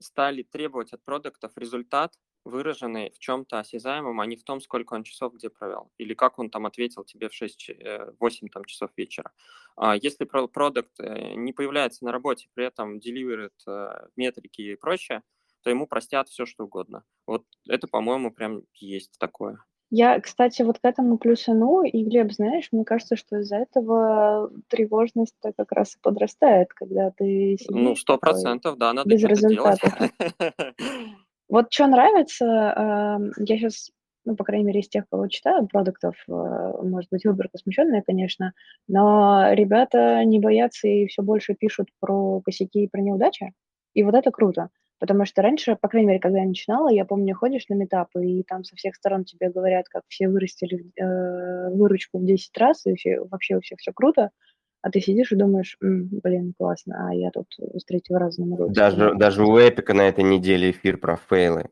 стали требовать от продуктов результат, выраженный в чем-то осязаемом, а не в том, сколько он часов где провел, или как он там ответил тебе в 6, 8 э, там, часов вечера. А если продукт э, не появляется на работе, при этом деливерит метрики и прочее, то ему простят все, что угодно. Вот это, по-моему, прям есть такое. Я, кстати, вот к этому плюсану, и, Глеб, знаешь, мне кажется, что из-за этого тревожность как раз и подрастает, когда ты Ну, сто процентов, да, надо без результатов. [laughs] Вот что нравится, я сейчас, ну, по крайней мере, из тех, кого читаю, продуктов, э, может быть, выборка смещенная, конечно, но ребята не боятся и все больше пишут про косяки и про неудачи, и вот это круто. Потому что раньше, по крайней мере, когда я начинала, я помню, ходишь на метапы, и там со всех сторон тебе говорят, как все вырастили э, выручку в 10 раз, и все, вообще у всех все круто, а ты сидишь и думаешь, М, блин, классно, а я тут с третьего раза могу. Даже, даже у Эпика на этой неделе эфир про фейлы.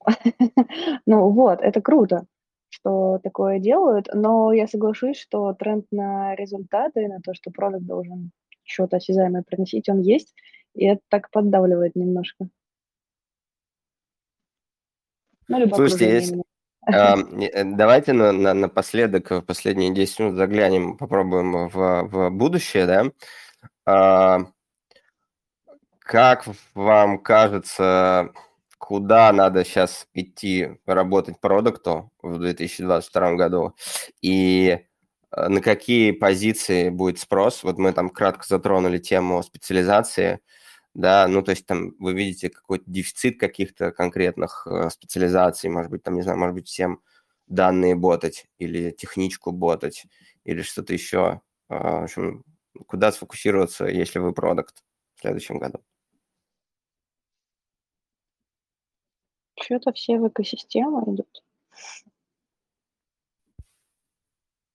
[laughs] Ну вот, это круто, что такое делают, но я соглашусь, что тренд на результаты, на то, что продукт должен что-то осязаемое приносить, он есть, и это так поддавливает немножко. Ну, Слушайте, есть, э, давайте на, на, напоследок, в последние 10 минут заглянем, попробуем в, в будущее, да. А, как вам кажется, куда надо сейчас идти работать продукту в 2022 году? И э, на какие позиции будет спрос? Вот мы там кратко затронули тему специализации да, ну, то есть там вы видите какой-то дефицит каких-то конкретных э, специализаций, может быть, там, не знаю, может быть, всем данные ботать или техничку ботать или что-то еще. А, в общем, куда сфокусироваться, если вы продукт в следующем году? Что-то все в экосистему идут.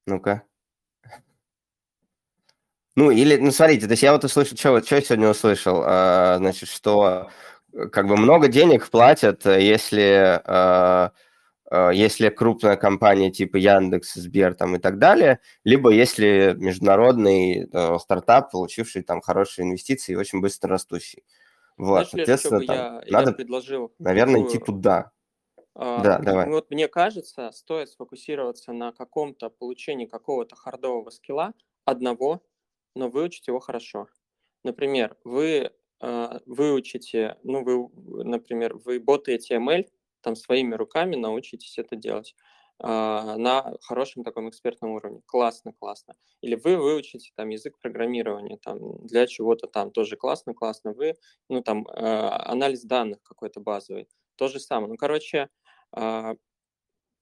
Ну-ка. Ну, или, ну, смотрите, то есть я вот услышал, что, что я сегодня услышал, а, значит, что э, как бы много денег платят, э, если, а, а, если крупная компания типа Яндекс, Сбер там и так далее, либо если международный а, стартап, получивший там хорошие инвестиции и очень быстро растущий. Вот, Знаешь, соответственно, там, я, надо, я предложил наверное, такую... идти туда. А, да, давай. Вот мне кажется, стоит сфокусироваться на каком-то получении какого-то хардового скилла одного но выучить его хорошо. Например, вы э, выучите, ну, вы, например, вы ботаете ML, там своими руками научитесь это делать э, на хорошем таком экспертном уровне. Классно, классно. Или вы выучите там язык программирования там для чего-то там тоже классно, классно. Вы, ну, там, э, анализ данных какой-то базовый. То же самое. Ну, короче,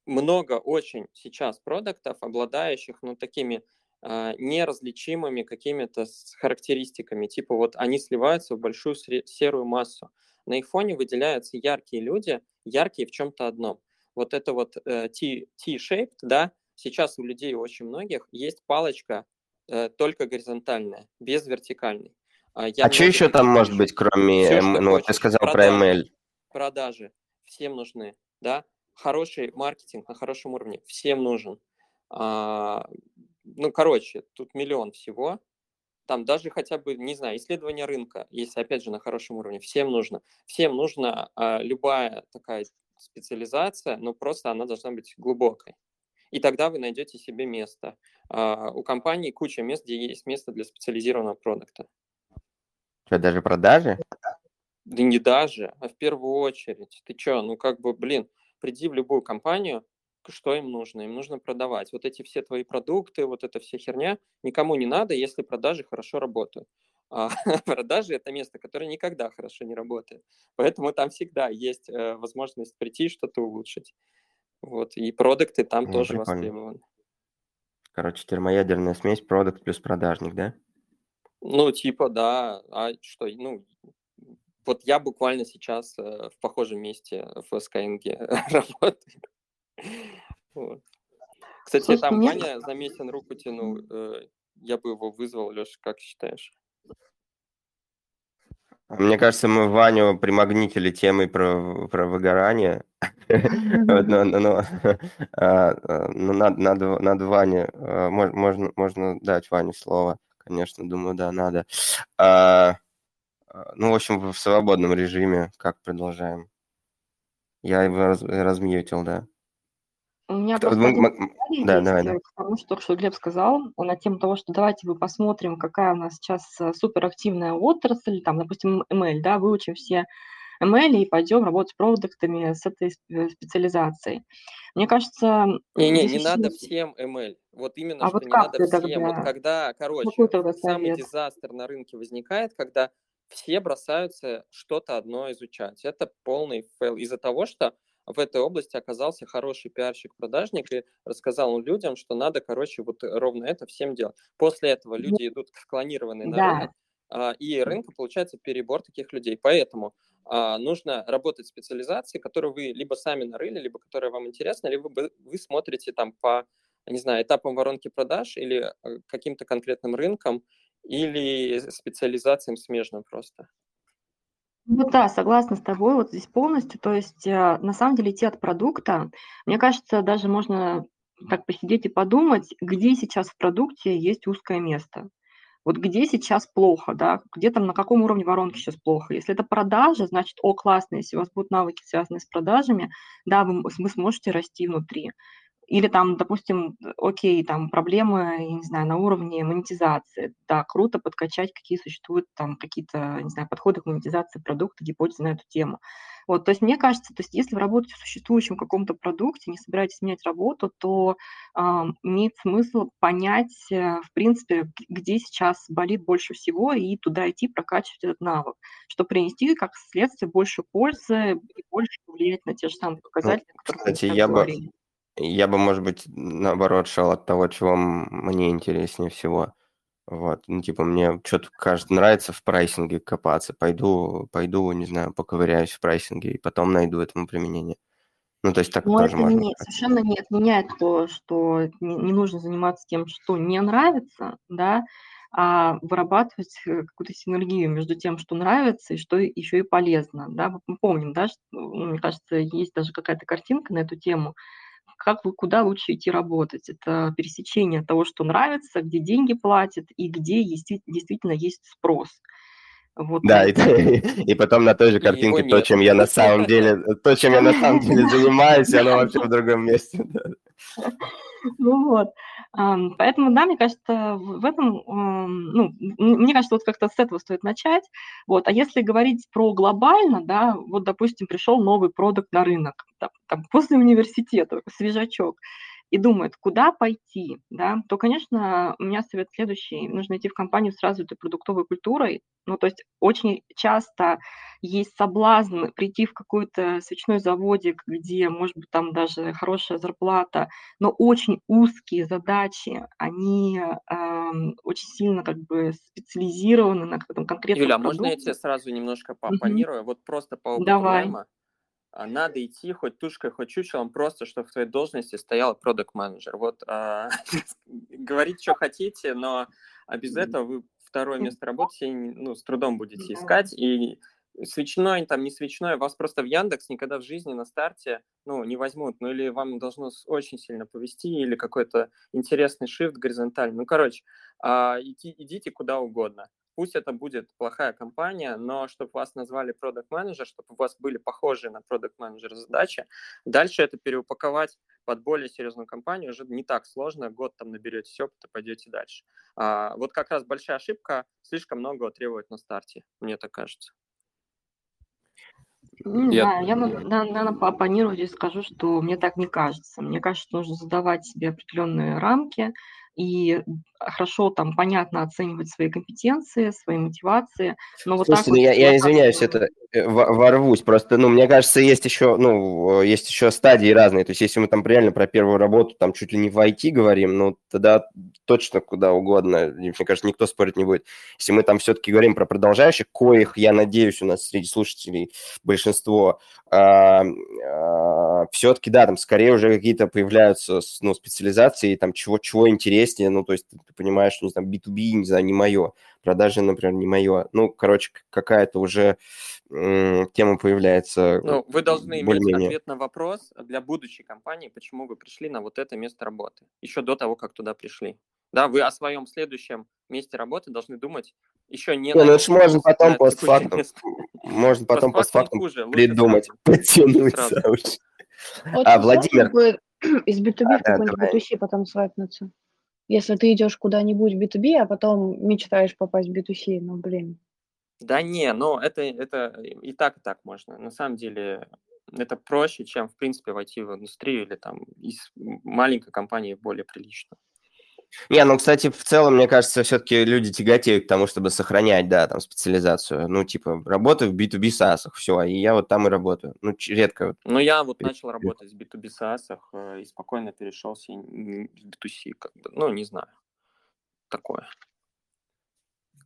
много очень сейчас продуктов, обладающих, ну, такими неразличимыми какими-то характеристиками, типа вот они сливаются в большую серую массу. На их фоне выделяются яркие люди, яркие в чем-то одном. Вот это вот э, T-shaped, да, сейчас у людей очень многих есть палочка э, только горизонтальная, без вертикальной. А, я а что еще там может быть, кроме, Все, ну, вот ты сказал продажи, про ML? Продажи всем нужны, да, хороший маркетинг на хорошем уровне всем нужен. Ну, короче, тут миллион всего. Там даже хотя бы, не знаю, исследование рынка, если, опять же, на хорошем уровне, всем нужно. Всем нужна а, любая такая специализация, но просто она должна быть глубокой. И тогда вы найдете себе место. А, у компании куча мест, где есть место для специализированного продукта. Что, даже продажи? Да не даже, а в первую очередь. Ты что, ну как бы, блин, приди в любую компанию, что им нужно. Им нужно продавать. Вот эти все твои продукты, вот эта вся херня никому не надо, если продажи хорошо работают. А [laughs] продажи – это место, которое никогда хорошо не работает. Поэтому там всегда есть э, возможность прийти и что-то улучшить. Вот, и продукты там ну, тоже прикольно. востребованы. Короче, термоядерная смесь, продукт плюс продажник, да? Ну, типа, да. А что, ну, вот я буквально сейчас э, в похожем месте в Skyeng [laughs] работаю. [laughs] Вот. Кстати, Слушай, там мне... Ваня заметен руку тянул. Э, я бы его вызвал, Леша, как считаешь? Мне кажется, мы Ваню примагнитили темой про, про выгорание. Но а, а, надо Ване, а, можно можно дать Ване слово, конечно, думаю, да, надо. Ну, в общем, в свободном режиме, как продолжаем? Я его размьютил, да. У меня просто мы, мы, да, давай, да. потому что, что Глеб сказал, на тему того, что давайте мы посмотрим, какая у нас сейчас э, суперактивная отрасль, там, допустим, ML, да, выучим все ML и пойдем работать с продуктами с этой э, специализацией. Мне кажется... Не-не, не надо всем ML. Вот именно, а что вот не надо всем. Тогда? Вот когда, короче, самый disaster на рынке возникает, когда все бросаются что-то одно изучать. Это полный fail из-за того, что в этой области оказался хороший пиарщик-продажник и рассказал людям, что надо, короче, вот ровно это всем делать. После этого люди идут склонированные на да. рынок, а, и рынка получается перебор таких людей. Поэтому а, нужно работать в специализации, которую вы либо сами нарыли, либо которая вам интересна, либо вы смотрите там по, не знаю, этапам воронки продаж или э, каким-то конкретным рынкам, или специализациям смежным просто. Ну да, согласна с тобой вот здесь полностью. То есть э, на самом деле идти от продукта, мне кажется, даже можно так посидеть и подумать, где сейчас в продукте есть узкое место. Вот где сейчас плохо, да, где там на каком уровне воронки сейчас плохо. Если это продажа, значит, о, классно, если у вас будут навыки, связанные с продажами, да, вы, вы сможете расти внутри. Или там, допустим, окей, там проблемы, я не знаю, на уровне монетизации. Да, круто подкачать, какие существуют там какие-то, не знаю, подходы к монетизации продукта, гипотезы на эту тему. Вот, то есть мне кажется, то есть если вы работаете в существующем каком-то продукте, не собираетесь менять работу, то э, имеет смысл понять, э, в принципе, где сейчас болит больше всего, и туда идти прокачивать этот навык, что принести как следствие больше пользы и больше влиять на те же самые ну, показатели, ну, которые Кстати, я бы, я бы, может быть, наоборот, шел от того, чего мне интереснее всего. Вот, ну, типа, мне что-то, кажется, нравится в прайсинге копаться. Пойду, пойду, не знаю, поковыряюсь в прайсинге и потом найду этому применение. Ну, то есть так Но тоже это можно. Не, совершенно не отменяет то, что не, не нужно заниматься тем, что не нравится, да, а вырабатывать э, какую-то синергию между тем, что нравится и что еще и полезно, да. Мы помним, да, что, ну, мне кажется, есть даже какая-то картинка на эту тему, как вы, куда лучше идти работать. Это пересечение того, что нравится, где деньги платят и где действительно есть спрос. Вот да, и, [laughs] и потом на той же картинке то, чем я на самом деле, то, чем я на самом деле [laughs] занимаюсь, оно вообще в другом месте. [laughs] Ну вот. Поэтому, да, мне кажется, в этом, ну, мне кажется, вот как-то с этого стоит начать. Вот. А если говорить про глобально, да, вот, допустим, пришел новый продукт на рынок, там, [laughs] после университета, свежачок, и думает, куда пойти, да, то, конечно, у меня совет следующий. Нужно идти в компанию с развитой продуктовой культурой. Ну, то есть очень часто есть соблазн прийти в какой-то свечной заводик, где, может быть, там даже хорошая зарплата, но очень узкие задачи, они э, очень сильно как бы специализированы на каком-то конкретном Юля, продукте. можно я тебе сразу немножко поопонирую? Угу. Вот просто по опыту Давай. найма. А, надо идти хоть тушкой, хоть чучелом, просто чтобы в твоей должности стоял продукт менеджер Вот а, [laughs] говорить, что хотите, но а без этого вы второе место работы ну, с трудом будете искать. И свечной, там не свечной, вас просто в Яндекс никогда в жизни на старте ну, не возьмут. Ну или вам должно очень сильно повести, или какой-то интересный шифт горизонтальный. Ну, короче, иди, идите куда угодно. Пусть это будет плохая компания, но чтобы вас назвали продукт менеджер чтобы у вас были похожие на продукт менеджер задачи, дальше это переупаковать под более серьезную компанию уже не так сложно, год там наберетесь опыта, пойдете дальше. А, вот как раз большая ошибка, слишком много требовать на старте, мне так кажется. Не я... знаю, я, наверное, поопонирую здесь скажу, что мне так не кажется. Мне кажется, нужно задавать себе определенные рамки, и хорошо там понятно оценивать свои компетенции, свои мотивации. Но вот Слушайте, так ну, вот, я, я извиняюсь, это э, ворвусь. Просто, ну, мне кажется, есть еще, ну, есть еще стадии разные. То есть, если мы там реально про первую работу, там чуть ли не в IT говорим, ну, тогда точно куда угодно. Мне кажется, никто спорить не будет. Если мы там все-таки говорим про продолжающих, коих, я надеюсь, у нас среди слушателей большинство, а, а, все-таки, да, там скорее уже какие-то появляются, ну, специализации, там, чего, чего интереснее, ну, то есть ты понимаешь, что, не знаю, B2B, не знаю, не мое, продажи, например, не мое. Ну, короче, какая-то уже м- тема появляется. Ну, вы должны иметь ответ на вопрос для будущей компании, почему вы пришли на вот это место работы, еще до того, как туда пришли. Да, вы о своем следующем месте работы должны думать еще не... Ну это можно потом постфактум. Можно потом постфактум придумать, подтянуться а, Владимир... Из B2B в какой-нибудь B2C потом свайпнуться. Если ты идешь куда-нибудь в B2B, а потом мечтаешь попасть в B2C, ну, блин. Да не, ну это, это и так, и так можно. На самом деле это проще, чем, в принципе, войти в индустрию или там из маленькой компании более прилично. Не, ну, кстати, в целом, мне кажется, все-таки люди тяготеют к тому, чтобы сохранять, да, там, специализацию. Ну, типа, работаю в B2B SaaS, все, и я вот там и работаю. Ну, редко. Ну, я вот начал работать в B2B SaaS э, и спокойно перешел в B2C, как бы, ну, не знаю, такое.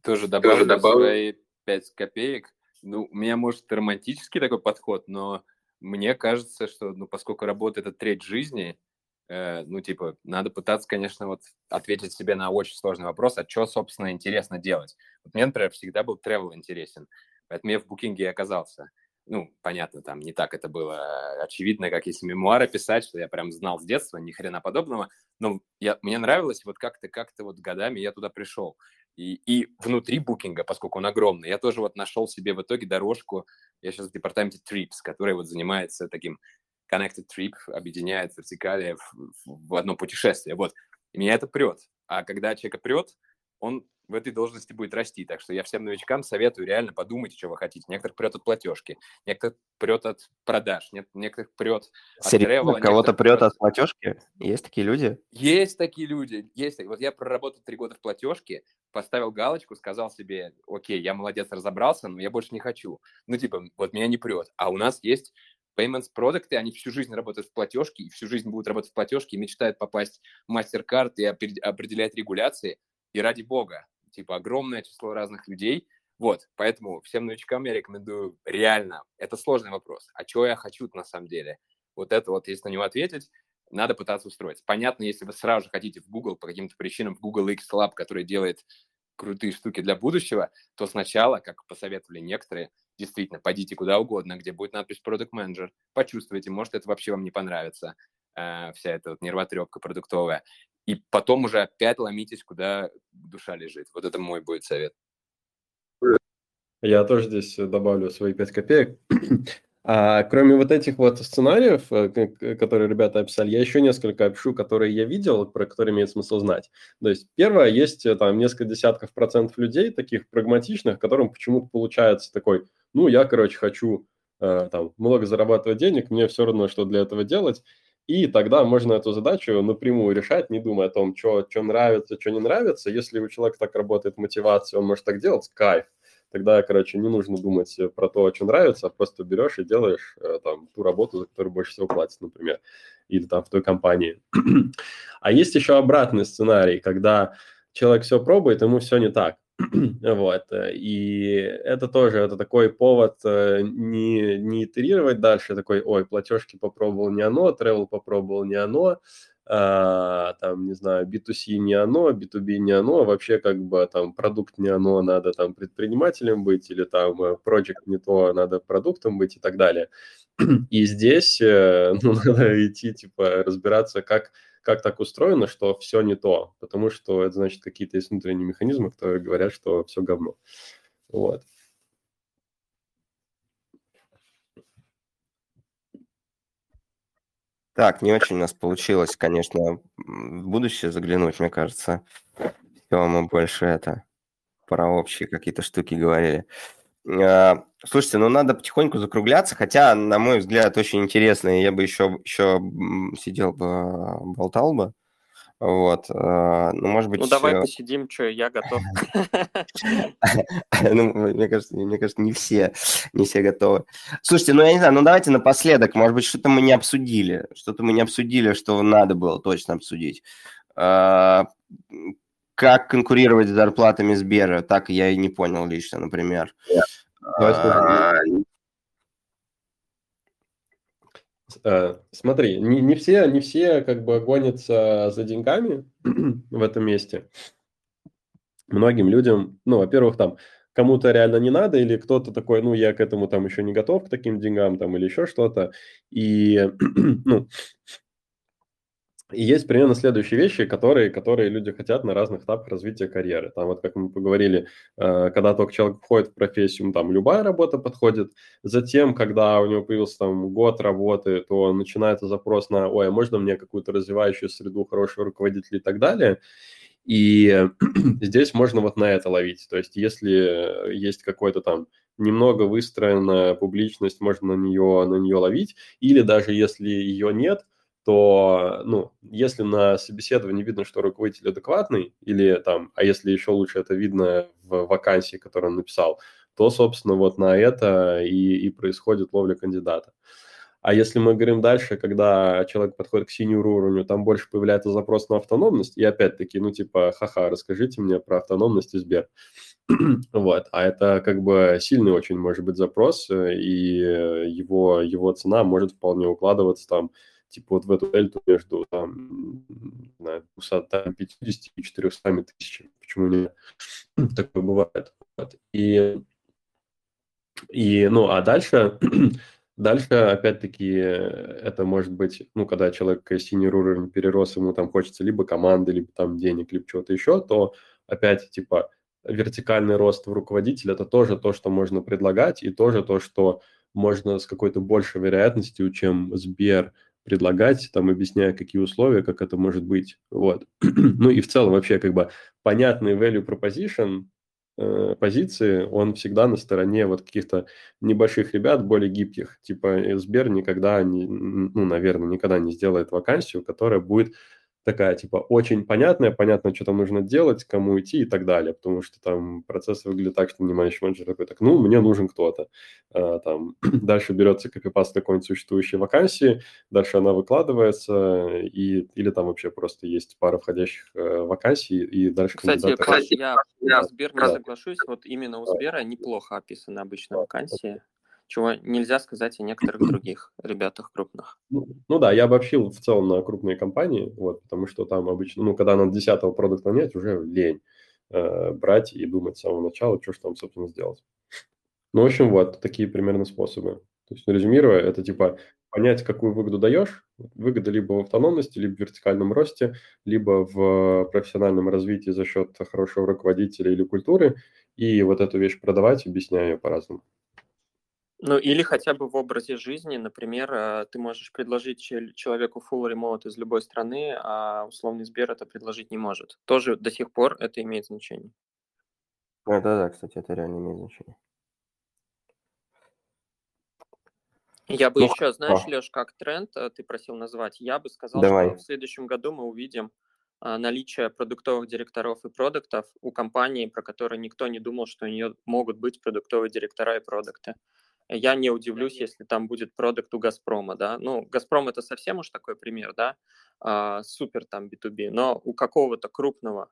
Тоже добавлю, Тоже добавлю. свои 5 копеек. Ну, у меня, может, романтический такой подход, но мне кажется, что, ну, поскольку работа – это треть жизни, Э, ну, типа, надо пытаться, конечно, вот ответить себе на очень сложный вопрос, а что, собственно, интересно делать. Вот мне, например, всегда был travel интересен, поэтому я в букинге и оказался. Ну, понятно, там не так это было очевидно, как если мемуары писать, что я прям знал с детства, ни хрена подобного, но я, мне нравилось, вот как-то, как-то вот годами я туда пришел. И, и внутри букинга, поскольку он огромный, я тоже вот нашел себе в итоге дорожку, я сейчас в департаменте Trips, который вот занимается таким Connected Trip объединяет вертикали в, в одно путешествие. Вот. И меня это прет. А когда человека прет, он в этой должности будет расти. Так что я всем новичкам советую реально подумать, что вы хотите. Некоторых прет от платежки, некоторых прет от продаж, некоторых прет от Серьезно? тревела. Кого-то прет от платежки? Есть такие люди? Есть такие люди. Есть. Вот я проработал три года в платежке, поставил галочку, сказал себе, окей, я молодец, разобрался, но я больше не хочу. Ну, типа, вот меня не прет. А у нас есть payments продукты, они всю жизнь работают в платежке, и всю жизнь будут работать в платежке, и мечтают попасть в MasterCard и определять регуляции. И ради бога, типа огромное число разных людей. Вот, поэтому всем новичкам я рекомендую реально, это сложный вопрос, а чего я хочу на самом деле? Вот это вот, если на него ответить, надо пытаться устроиться. Понятно, если вы сразу же хотите в Google по каким-то причинам, в Google X Lab, который делает крутые штуки для будущего, то сначала, как посоветовали некоторые, действительно, пойдите куда угодно, где будет надпись Product Manager, почувствуйте, может, это вообще вам не понравится, э, вся эта вот нервотрепка продуктовая. И потом уже опять ломитесь, куда душа лежит. Вот это мой будет совет. Я тоже здесь добавлю свои 5 копеек. А кроме вот этих вот сценариев, э, которые ребята описали, я еще несколько опишу, которые я видел, про которые имеет смысл знать. То есть первое, есть э, там несколько десятков процентов людей, таких прагматичных, которым почему-то получается такой, ну, я, короче, хочу э, там много зарабатывать денег, мне все равно, что для этого делать, и тогда можно эту задачу напрямую решать, не думая о том, что, что нравится, что не нравится. Если у человека так работает мотивация, он может так делать, кайф тогда, короче, не нужно думать э, про то, что нравится, а просто берешь и делаешь э, там ту работу, за которую больше всего платят, например, или там в той компании. [clears throat] а есть еще обратный сценарий, когда человек все пробует, ему все не так. [clears throat] вот, э, и это тоже, это такой повод не, не итерировать дальше, такой, ой, платежки попробовал не оно, travel попробовал не оно, а, там, не знаю, B2C не оно, B2B не оно, вообще как бы там продукт не оно, надо там предпринимателем быть, или там э, project не то, надо продуктом быть и так далее. [clears throat] И здесь э, [laughs] ну, надо идти, типа, разбираться, как, как так устроено, что все не то, потому что это значит какие-то есть внутренние механизмы, которые говорят, что все говно. Вот. Так, не очень у нас получилось, конечно, в будущее заглянуть, мне кажется. Все, мы больше это про общие какие-то штуки говорили. А, слушайте, ну надо потихоньку закругляться, хотя, на мой взгляд, очень интересно, я бы еще, еще сидел бы, болтал бы. Вот, э, ну, может быть... Ну, давай посидим, что, я готов. [laughs] Ну, мне кажется, мне кажется, не все, не все готовы. Слушайте, ну, я не знаю, ну, давайте напоследок, может быть, что-то мы не обсудили, что-то мы не обсудили, что надо было точно обсудить. Как конкурировать с зарплатами Сбера, так я и не понял лично, например. Э, смотри, не, не, все, не все как бы гонятся за деньгами [clears throat] в этом месте. Многим людям, ну, во-первых, там кому-то реально не надо, или кто-то такой, ну, я к этому там еще не готов, к таким деньгам, там, или еще что-то. И, [clears throat] ну, и есть примерно следующие вещи, которые, которые люди хотят на разных этапах развития карьеры. Там вот, как мы поговорили, э, когда только человек входит в профессию, там любая работа подходит. Затем, когда у него появился там год работы, то начинается запрос на, ой, а можно мне какую-то развивающую среду, хорошего руководителя и так далее. И [clears throat] здесь можно вот на это ловить. То есть если есть какой-то там немного выстроенная публичность, можно на нее, на нее ловить. Или даже если ее нет – то, ну, если на собеседовании видно, что руководитель адекватный, или там, а если еще лучше это видно в вакансии, которую он написал, то, собственно, вот на это и, и происходит ловля кандидата. А если мы говорим дальше, когда человек подходит к синьору уровню, там больше появляется запрос на автономность, и опять-таки, ну, типа, ха-ха, расскажите мне про автономность и Сбер. [clears throat] вот, а это как бы сильный очень может быть запрос, и его, его цена может вполне укладываться там типа вот в эту дельту между там, не знаю, 250 и 400 тысячами. Почему нет? [clears throat] Такое бывает. Вот. И, и, ну, а дальше, [clears throat] дальше, опять-таки, это может быть, ну, когда человек синий уровень перерос, ему там хочется либо команды, либо там денег, либо чего-то еще, то опять, типа, вертикальный рост в руководителя – это тоже то, что можно предлагать, и тоже то, что можно с какой-то большей вероятностью, чем Сбер – предлагать, там, объясняя, какие условия, как это может быть. Вот. [clears throat] ну и в целом вообще как бы понятный value proposition э, позиции, он всегда на стороне вот каких-то небольших ребят, более гибких. Типа Сбер никогда, не, ну, наверное, никогда не сделает вакансию, которая будет такая, типа, очень понятная, понятно, что там нужно делать, кому идти и так далее, потому что там процесс выглядит так, что нанимающий менеджер такой, так, ну, мне нужен кто-то. А, там, [clears throat] дальше берется копипаст какой-нибудь существующей вакансии, дальше она выкладывается, и, или там вообще просто есть пара входящих э, вакансий, и дальше... Кстати, кстати я, я Сбер не да. соглашусь, вот именно у Сбера неплохо описаны обычно вакансии чего нельзя сказать о некоторых других ребятах крупных. Ну, ну да, я обобщил в целом на крупные компании, вот, потому что там обычно, ну, когда надо десятого продукта нет, уже лень э, брать и думать с самого начала, что же там, собственно, сделать. Ну, в общем, вот, такие примерно способы. То есть, резюмируя, это типа понять, какую выгоду даешь. Выгода либо в автономности, либо в вертикальном росте, либо в профессиональном развитии за счет хорошего руководителя или культуры. И вот эту вещь продавать, объясняя ее по-разному. Ну, или хотя бы в образе жизни, например, э, ты можешь предложить человеку full remote из любой страны, а условный Сбер это предложить не может. Тоже до сих пор это имеет значение. Да, да, кстати, это реально имеет значение. Я бы ну, еще, знаешь, а. Леш, как тренд э, ты просил назвать, я бы сказал, Давай. что в следующем году мы увидим а, наличие продуктовых директоров и продуктов у компании, про которые никто не думал, что у нее могут быть продуктовые директора и продукты я не удивлюсь, если там будет продукт у Газпрома, да. Ну, Газпром это совсем уж такой пример, да, а, супер там B2B, но у какого-то крупного,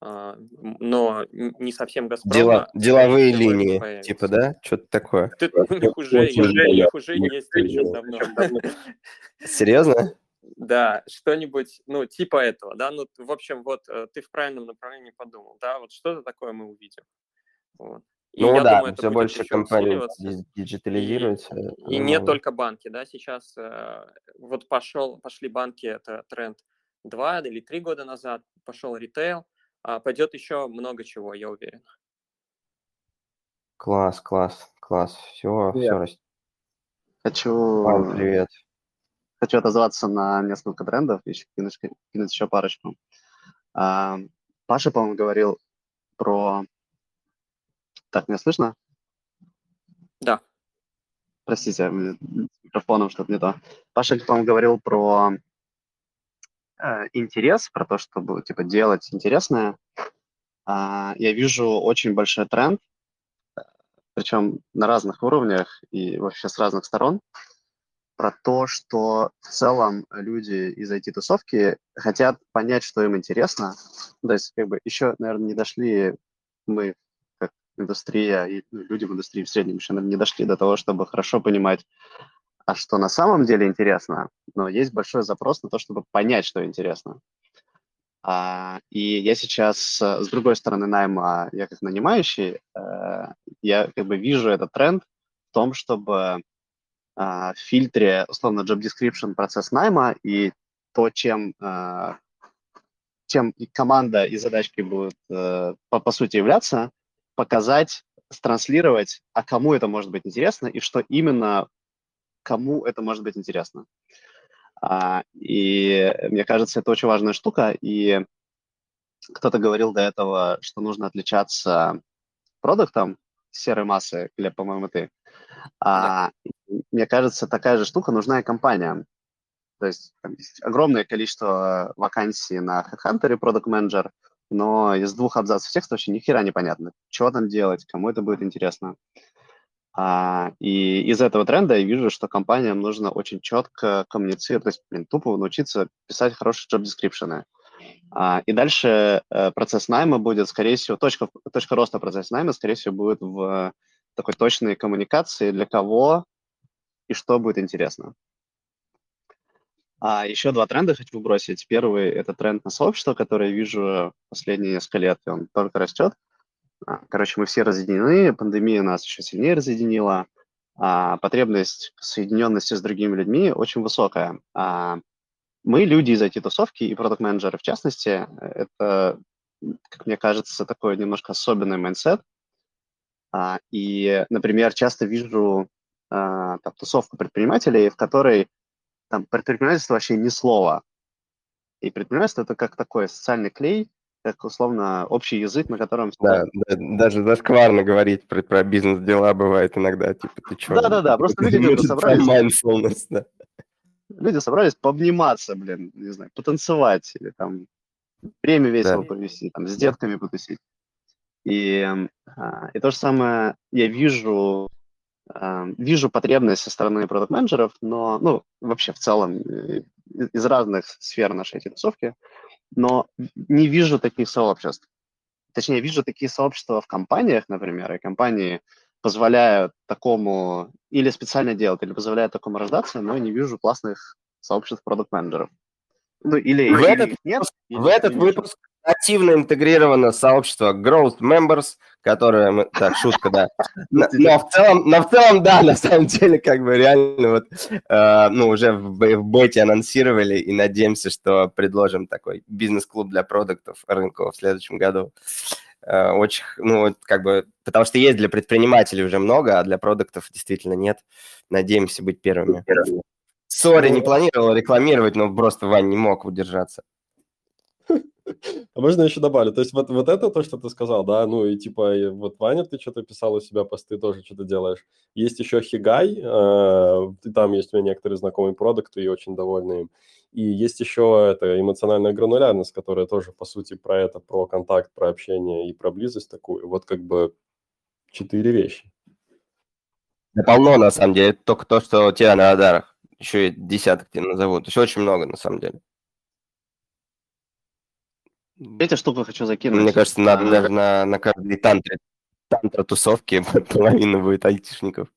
а, но не совсем Газпрома. Дела, деловые линии, типа, да, что-то такое. Ты, у них [laughs] уже, уже, их уже есть очень давно. [laughs] Серьезно? Да, что-нибудь, ну, типа этого, да, ну, в общем, вот э, ты в правильном направлении подумал, да, вот что-то такое мы увидим. Вот. И ну да, думаю, все больше компаний диджитализируется. И, и не только банки, да, сейчас э, вот пошел, пошли банки, это тренд два или три года назад, пошел ритейл, а пойдет еще много чего, я уверен. Класс, класс, класс, все, привет. все растет. Хочу... Павел, привет. Хочу отозваться на несколько трендов, еще кинуть, кинуть еще парочку. А, Паша, по-моему, говорил про так, меня слышно? Да. Простите, с микрофоном что-то не то. Паша, по-моему, говорил про э, интерес, про то, чтобы типа делать интересное, э, я вижу очень большой тренд, причем на разных уровнях и вообще с разных сторон, про то, что в целом люди из IT-тусовки хотят понять, что им интересно. То есть, как бы, еще, наверное, не дошли мы, индустрия, и люди в индустрии в среднем еще, не дошли до того, чтобы хорошо понимать, а что на самом деле интересно, но есть большой запрос на то, чтобы понять, что интересно. А, и я сейчас э, с другой стороны найма, я как нанимающий, э, я как бы вижу этот тренд в том, чтобы а, в фильтре, условно, job description процесс найма и то, чем, чем команда и задачки будут по, по сути являться, показать, транслировать, а кому это может быть интересно и что именно кому это может быть интересно. А, и мне кажется, это очень важная штука. И кто-то говорил до этого, что нужно отличаться продуктом серой массы, или, по-моему, ты. А, мне кажется, такая же штука нужна и компаниям. То есть, там есть огромное количество вакансий на HeadHunter и Product Manager, но из двух абзацев текста вообще ни хера непонятно, что там делать, кому это будет интересно. А, и из этого тренда я вижу, что компаниям нужно очень четко коммуницировать, то есть, блин, тупо научиться писать хорошие job description. А, и дальше э, процесс найма будет, скорее всего, точка, точка роста процесса найма, скорее всего, будет в такой точной коммуникации, для кого и что будет интересно. А еще два тренда хочу бросить. Первый – это тренд на сообщество, который я вижу последние несколько лет, и он только растет. А, короче, мы все разъединены, пандемия нас еще сильнее разъединила, а потребность соединенности с другими людьми очень высокая. А мы, люди из IT-тусовки и product-менеджеры в частности, это, как мне кажется, такой немножко особенный mindset. А, и, например, часто вижу а, там, тусовку предпринимателей, в которой там предпринимательство вообще ни слова. И предпринимательство – это как такой социальный клей, как условно общий язык, на котором... Да, да даже зашкварно говорить про, про бизнес-дела бывает иногда, типа, ты что? Да-да-да, просто люди собрались... да. Люди собрались пообниматься, блин, не знаю, потанцевать или там время весело да. провести, там, с детками потусить. И, а, и то же самое я вижу, вижу потребность со стороны продукт-менеджеров, но, ну, вообще в целом э, из разных сфер нашей тусовки, но не вижу таких сообществ. Точнее, вижу такие сообщества в компаниях, например, и компании позволяют такому или специально делать, или позволяют такому рождаться, но не вижу классных сообществ продукт-менеджеров. Ну, или, в или этот, нет. В этот выпуск активно интегрировано сообщество Growth Members, которое мы... Так, шутка, да. Но, но, в целом, но в целом, да, [laughs] на самом деле, как бы реально вот, э, ну, уже в, в бете анонсировали и надеемся, что предложим такой бизнес-клуб для продуктов рынка в следующем году. Э, очень, ну, как бы, потому что есть для предпринимателей уже много, а для продуктов действительно нет. Надеемся быть первыми. Сори, не ну, планировал рекламировать, но просто Вань не мог удержаться. [laughs] А можно еще добавлю? То есть вот, вот это то, что ты сказал, да, ну и типа вот Ваня, ты что-то писал у себя посты, тоже что-то делаешь. Есть еще Хигай, э, там есть у меня некоторые знакомые продукты и очень довольны им. И есть еще это эмоциональная гранулярность, которая тоже, по сути, про это, про контакт, про общение и про близость такую. Вот как бы четыре вещи. Да полно, на самом деле. Только то, что у тебя на радарах. Еще и десяток тебе назовут. Еще очень много, на самом деле. Третья штука хочу закинуть. Мне кажется, надо, а, наверное, на, на каждой тантре, тантра тусовке [laughs] половина будет айтишников.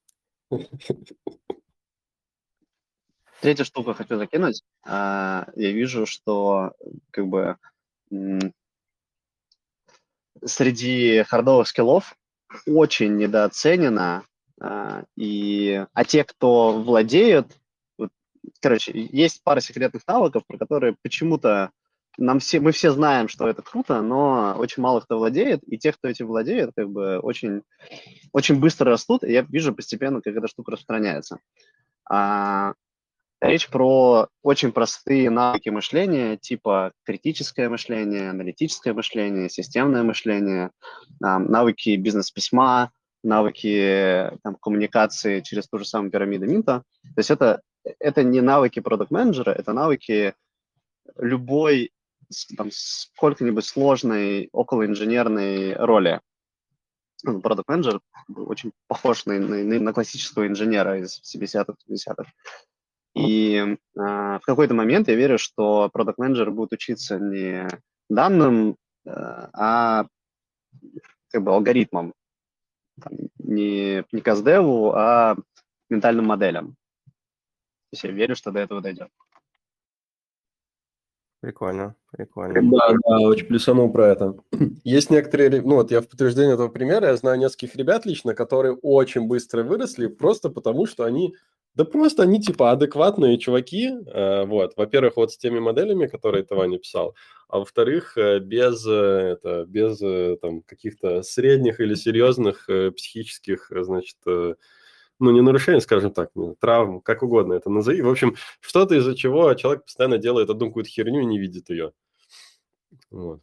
Третья штука хочу закинуть. А, я вижу, что как бы среди хардовых скиллов очень недооценено, а, и, а те, кто владеют, вот, короче, есть пара секретных навыков, про которые почему-то нам все, мы все знаем, что это круто, но очень мало кто владеет, и те, кто этим владеет, как бы очень, очень быстро растут, и я вижу постепенно, как эта штука распространяется. А, речь про очень простые навыки мышления, типа критическое мышление, аналитическое мышление, системное мышление, навыки бизнес-письма, навыки там, коммуникации через ту же самую пирамиду Минта. То есть это, это не навыки продукт-менеджера, это навыки любой там, сколько-нибудь сложной околоинженерной роли. Ну, продукт менеджер очень похож на, на, на классического инженера из 70-х, 70-х. И э, в какой-то момент я верю, что продукт менеджер будет учиться не данным, э, а как бы алгоритмам. Там, не, не каздеву, а ментальным моделям. То есть я верю, что до этого дойдет. Прикольно, прикольно. Да, да, очень плюсанул про это. [clears throat] Есть некоторые, ну вот я в подтверждение этого примера, я знаю нескольких ребят лично, которые очень быстро выросли, просто потому что они, да просто они типа адекватные чуваки, э, вот. Во-первых, вот с теми моделями, которые ты, Ваня, писал, а во-вторых, э, без, э, это, без там каких-то средних или серьезных психических, значит, ну, не нарушение, скажем так, травм, как угодно это назови. В общем, что-то, из-за чего человек постоянно делает одну какую-то херню и не видит ее. Вот.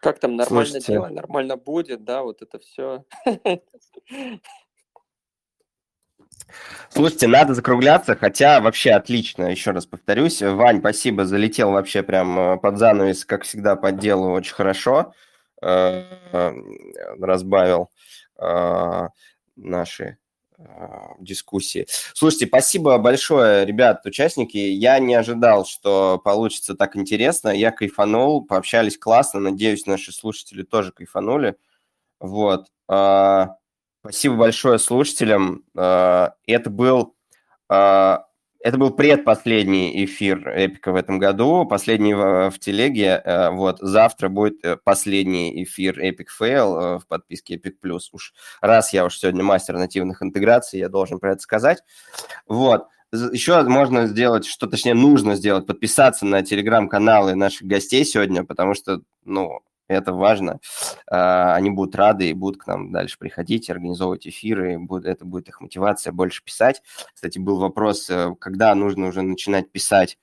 Как там нормально Слушайте. делай, нормально будет, да, вот это все. Слушайте, надо закругляться, хотя вообще отлично, еще раз повторюсь. Вань, спасибо, залетел вообще прям э, под занавес, как всегда, по делу очень хорошо. Э, э, разбавил наши а, дискуссии. Слушайте, спасибо большое, ребят, участники. Я не ожидал, что получится так интересно. Я кайфанул, пообщались классно. Надеюсь, наши слушатели тоже кайфанули. Вот. А, спасибо большое слушателям. А, это был это был предпоследний эфир Эпика в этом году, последний в, в телеге. Э, вот завтра будет э, последний эфир Epic Fail э, в подписке Epic Plus. Уж раз я уж сегодня мастер нативных интеграций, я должен про это сказать. Вот. Еще можно сделать, что точнее нужно сделать, подписаться на телеграм-каналы наших гостей сегодня, потому что, ну, это важно. А, они будут рады и будут к нам дальше приходить, организовывать эфиры, это будет их мотивация больше писать. Кстати, был вопрос, э, когда нужно уже начинать писать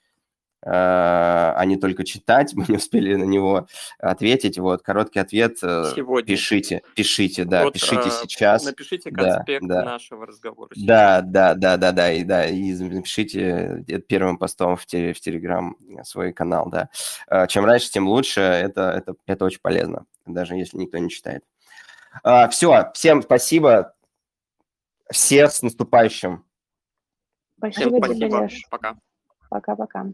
а не только читать, [laughs] мы не успели на него ответить. Вот, короткий ответ. Э, Сегодня. Пишите, пишите, да, вот, пишите а, сейчас. Напишите конспект да, да. нашего разговора. Сейчас. Да, да, да, да, да, и, да, и напишите первым постом в, теле, в Телеграм свой канал, да. А, чем раньше, тем лучше, это, это, это очень полезно, даже если никто не читает. А, все, всем спасибо, всех с наступающим. Спасибо, спасибо. Пока. Пока-пока.